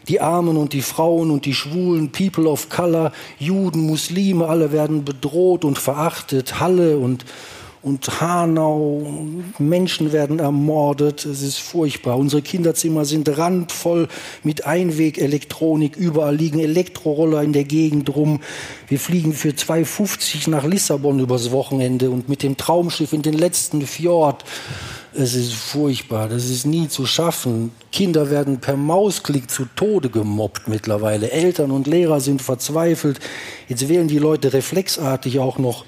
Die Armen und die Frauen und die Schwulen, People of Color, Juden, Muslime, alle werden bedroht und verachtet. Halle und und Hanau, Menschen werden ermordet, es ist furchtbar. Unsere Kinderzimmer sind randvoll mit Einwegelektronik, überall liegen Elektroroller in der Gegend rum. Wir fliegen für 2,50 nach Lissabon übers Wochenende und mit dem Traumschiff in den letzten Fjord. Es ist furchtbar, das ist nie zu schaffen. Kinder werden per Mausklick zu Tode gemobbt mittlerweile. Eltern und Lehrer sind verzweifelt. Jetzt wählen die Leute reflexartig auch noch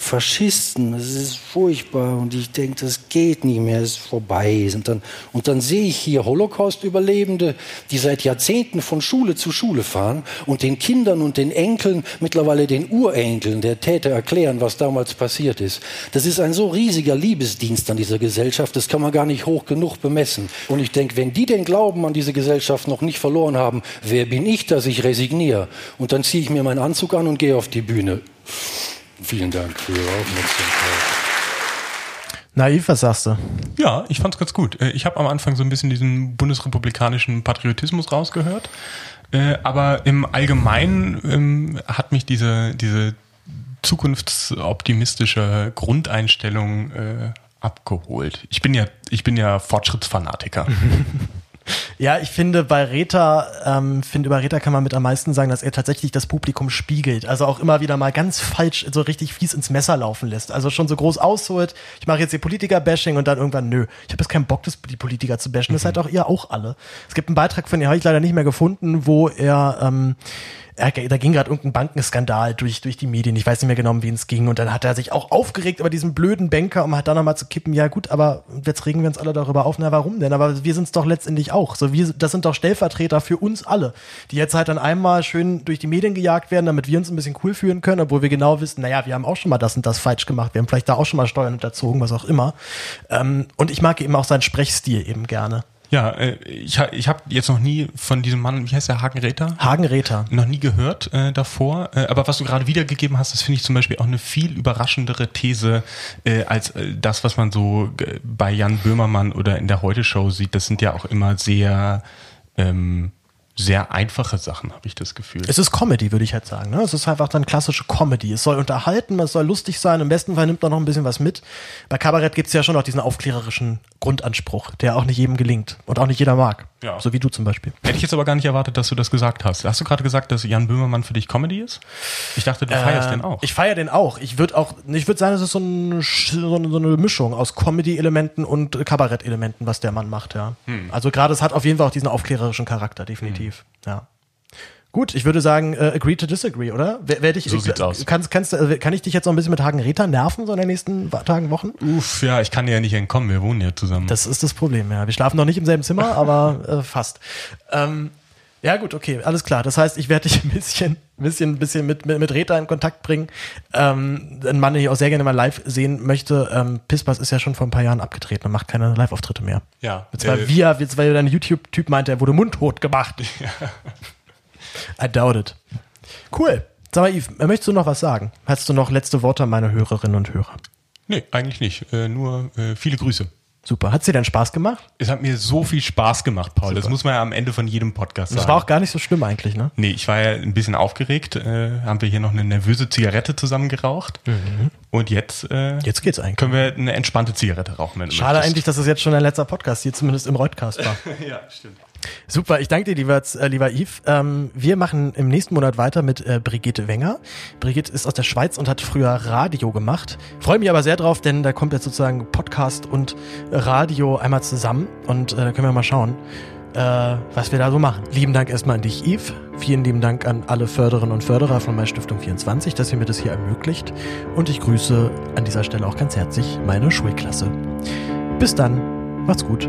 Faschisten, das ist furchtbar und ich denke, das geht nicht mehr, es ist vorbei. Und dann, und dann sehe ich hier Holocaust-Überlebende, die seit Jahrzehnten von Schule zu Schule fahren und den Kindern und den Enkeln, mittlerweile den Urenkeln der Täter erklären, was damals passiert ist. Das ist ein so riesiger Liebesdienst an dieser Gesellschaft, das kann man gar nicht hoch genug bemessen. Und ich denke, wenn die den Glauben an diese Gesellschaft noch nicht verloren haben, wer bin ich, dass ich resigniere? Und dann ziehe ich mir meinen Anzug an und gehe auf die Bühne. Vielen Dank für Ihre Aufmerksamkeit. Naiv, was sagst du? Ja, ich fand's ganz gut. Äh, ich habe am Anfang so ein bisschen diesen bundesrepublikanischen Patriotismus rausgehört. Äh, aber im Allgemeinen ähm, hat mich diese, diese zukunftsoptimistische Grundeinstellung äh, abgeholt. Ich bin ja, ich bin ja Fortschrittsfanatiker. Ja, ich finde bei Reta, ähm, finde über Reta kann man mit am meisten sagen, dass er tatsächlich das Publikum spiegelt. Also auch immer wieder mal ganz falsch, so richtig fies ins Messer laufen lässt. Also schon so groß ausholt, ich mache jetzt hier Politiker-Bashing und dann irgendwann, nö, ich habe jetzt keinen Bock, das, die Politiker zu bashen. Mhm. Das seid auch ihr auch alle. Es gibt einen Beitrag von ihr, habe ich leider nicht mehr gefunden, wo er ähm, da ging gerade irgendein Bankenskandal durch, durch die Medien. Ich weiß nicht mehr genau, wen es ging. Und dann hat er sich auch aufgeregt über diesen blöden Banker, um halt dann nochmal zu kippen. Ja, gut, aber jetzt regen wir uns alle darüber auf. Na, warum denn? Aber wir sind es doch letztendlich auch. So, wir, das sind doch Stellvertreter für uns alle, die jetzt halt dann einmal schön durch die Medien gejagt werden, damit wir uns ein bisschen cool fühlen können, obwohl wir genau wissen, naja, wir haben auch schon mal das und das falsch gemacht. Wir haben vielleicht da auch schon mal Steuern unterzogen, was auch immer. Ähm, und ich mag eben auch seinen Sprechstil eben gerne. Ja, äh, ich, ich habe jetzt noch nie von diesem Mann, wie heißt der, Hagen Räther? Hagen Räther. noch nie gehört äh, davor. Äh, aber was du gerade wiedergegeben hast, das finde ich zum Beispiel auch eine viel überraschendere These äh, als äh, das, was man so bei Jan Böhmermann oder in der Heute-Show sieht. Das sind ja auch immer sehr, ähm, sehr einfache Sachen, habe ich das Gefühl. Es ist Comedy, würde ich halt sagen. Ne? Es ist einfach dann klassische Comedy. Es soll unterhalten, es soll lustig sein. Im besten Fall nimmt man noch ein bisschen was mit. Bei Kabarett gibt es ja schon noch diesen aufklärerischen Grundanspruch, der auch nicht jedem gelingt und auch nicht jeder mag. Ja. So wie du zum Beispiel. Hätte ich jetzt aber gar nicht erwartet, dass du das gesagt hast. Hast du gerade gesagt, dass Jan Böhmermann für dich Comedy ist? Ich dachte, du feierst den auch. Ähm, Ich feiere den auch. Ich würde auch, ich würde sagen, es ist so, ein, so, eine, Mischung aus Comedy-Elementen und Kabarett-Elementen, was der Mann macht, ja. Hm. Also gerade es hat auf jeden Fall auch diesen aufklärerischen Charakter, definitiv. Ja. Gut, ich würde sagen, äh, agree to disagree, oder? Wer, wer dich, So sieht's aus. Kannst, kannst, äh, kann ich dich jetzt noch ein bisschen mit Hagen Räther nerven, so in den nächsten Tagen, Wochen? Uff, ja, ich kann dir ja nicht entkommen. Wir wohnen ja zusammen. Das ist das Problem, ja. Wir schlafen noch nicht im selben Zimmer, aber äh, fast. Ähm, ja, gut, okay, alles klar. Das heißt, ich werde dich ein bisschen, bisschen, bisschen mit, mit, mit Reta in Kontakt bringen. Ähm, ein Mann, den ich auch sehr gerne mal live sehen möchte. Ähm, Pispas ist ja schon vor ein paar Jahren abgetreten und macht keine Live-Auftritte mehr. ja. Jetzt war äh, wir, jetzt weil dein YouTube-Typ meinte, er wurde mundtot gemacht. I doubt it. Cool. Sag mal, Yves, möchtest du noch was sagen? Hast du noch letzte Worte an meine Hörerinnen und Hörer? nee, eigentlich nicht. Äh, nur äh, viele Grüße. Super. Hat's dir denn Spaß gemacht? Es hat mir so viel Spaß gemacht, Paul. Das muss man ja am Ende von jedem Podcast Das sagen. war auch gar nicht so schlimm eigentlich, ne? Nee, ich war ja ein bisschen aufgeregt. Äh, haben wir hier noch eine nervöse Zigarette zusammen geraucht. Und jetzt, äh, Mhm. Jetzt geht's eigentlich. können wir eine entspannte Zigarette rauchen. Schade möchtest. eigentlich, dass das jetzt schon dein letzter Podcast hier zumindest im Reutcast war. Ja, stimmt. Super, ich danke dir, lieber, äh, lieber Yves. Ähm, wir machen im nächsten Monat weiter mit äh, Brigitte Wenger. Brigitte ist aus der Schweiz und hat früher Radio gemacht. Freue mich aber sehr drauf, denn da kommt jetzt sozusagen Podcast und Radio einmal zusammen und äh, da können wir mal schauen, äh, was wir da so machen. Lieben Dank erstmal an dich, Yves. Vielen lieben Dank an alle Förderinnen und Förderer von meiner Stiftung 24, dass ihr mir das hier ermöglicht. Und ich grüße an dieser Stelle auch ganz herzlich meine Schulklasse. Bis dann, macht's gut.